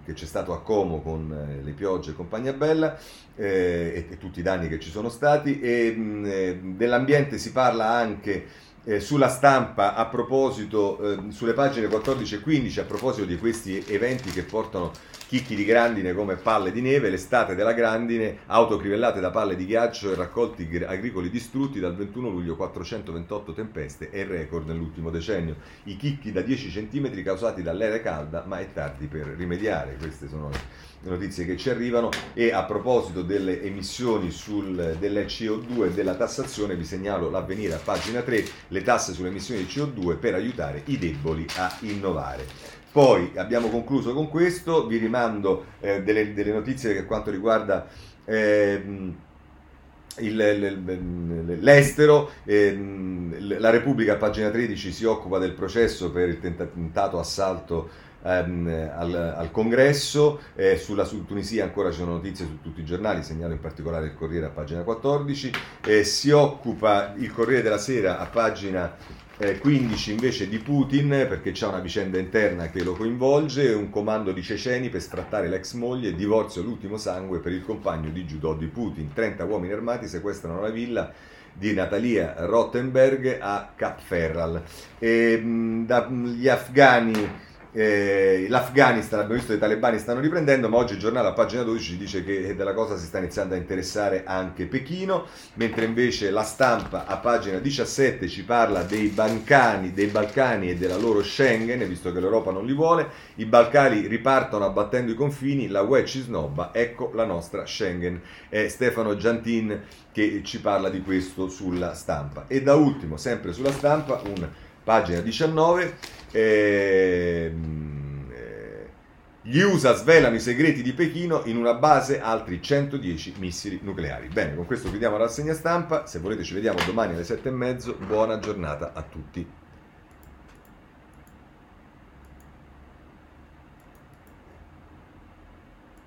che c'è stato a Como con eh, le piogge e compagnia bella eh, e, e, tutti i danni che ci sono stati. E mh, eh, dell'ambiente si parla anche eh, sulla stampa a proposito, eh, sulle pagine 14 e 15, a proposito di questi eventi che portano chicchi di grandine come palle di neve, l'estate della grandine, auto crivellate da palle di ghiaccio e raccolti agricoli distrutti dal 21 luglio 428 tempeste il record nell'ultimo decennio. I chicchi da 10 cm causati dall'aria calda, ma è tardi per rimediare. Queste sono le notizie che ci arrivano e a proposito delle emissioni sul, delle CO2 e della tassazione vi segnalo l'avvenire a pagina 3 le tasse sulle emissioni di CO2 per aiutare i deboli a innovare. Poi abbiamo concluso con questo, vi rimando eh, delle, delle, notizie per quanto riguarda eh, il, l'estero, eh, la Repubblica a pagina 13 si occupa del processo per il tentato assalto ehm, al, al, congresso, eh, sulla sul Tunisia ancora ci sono notizie su tutti i giornali, segnalo in particolare il Corriere a pagina 14, eh, si occupa il Corriere della Sera a pagina eh, 15 invece di Putin perché c'è una vicenda interna che lo coinvolge, un comando di ceceni per sfrattare l'ex moglie, divorzio l'ultimo sangue per il compagno di judo di Putin, 30 uomini armati sequestrano la villa di Natalia Rottenberg a Cap Ferral. E, mh, da, gli afghani eh, L'Afghanistan, abbiamo visto che i talebani stanno riprendendo, ma oggi il giornale a pagina 12 dice che della cosa si sta iniziando a interessare anche Pechino, mentre invece la stampa a pagina 17 ci parla dei Balcani, dei Balcani e della loro Schengen, visto che l'Europa non li vuole, i Balcani ripartono abbattendo i confini, la UE ci snobba, ecco la nostra Schengen. È Stefano Giantin che ci parla di questo sulla stampa. E da ultimo, sempre sulla stampa, un pagina 19 Ehm, eh, gli USA svelano i segreti di Pechino in una base altri 110 missili nucleari. Bene, con questo chiudiamo la rassegna stampa. Se volete ci vediamo domani alle 7 e mezzo. Buona giornata a tutti.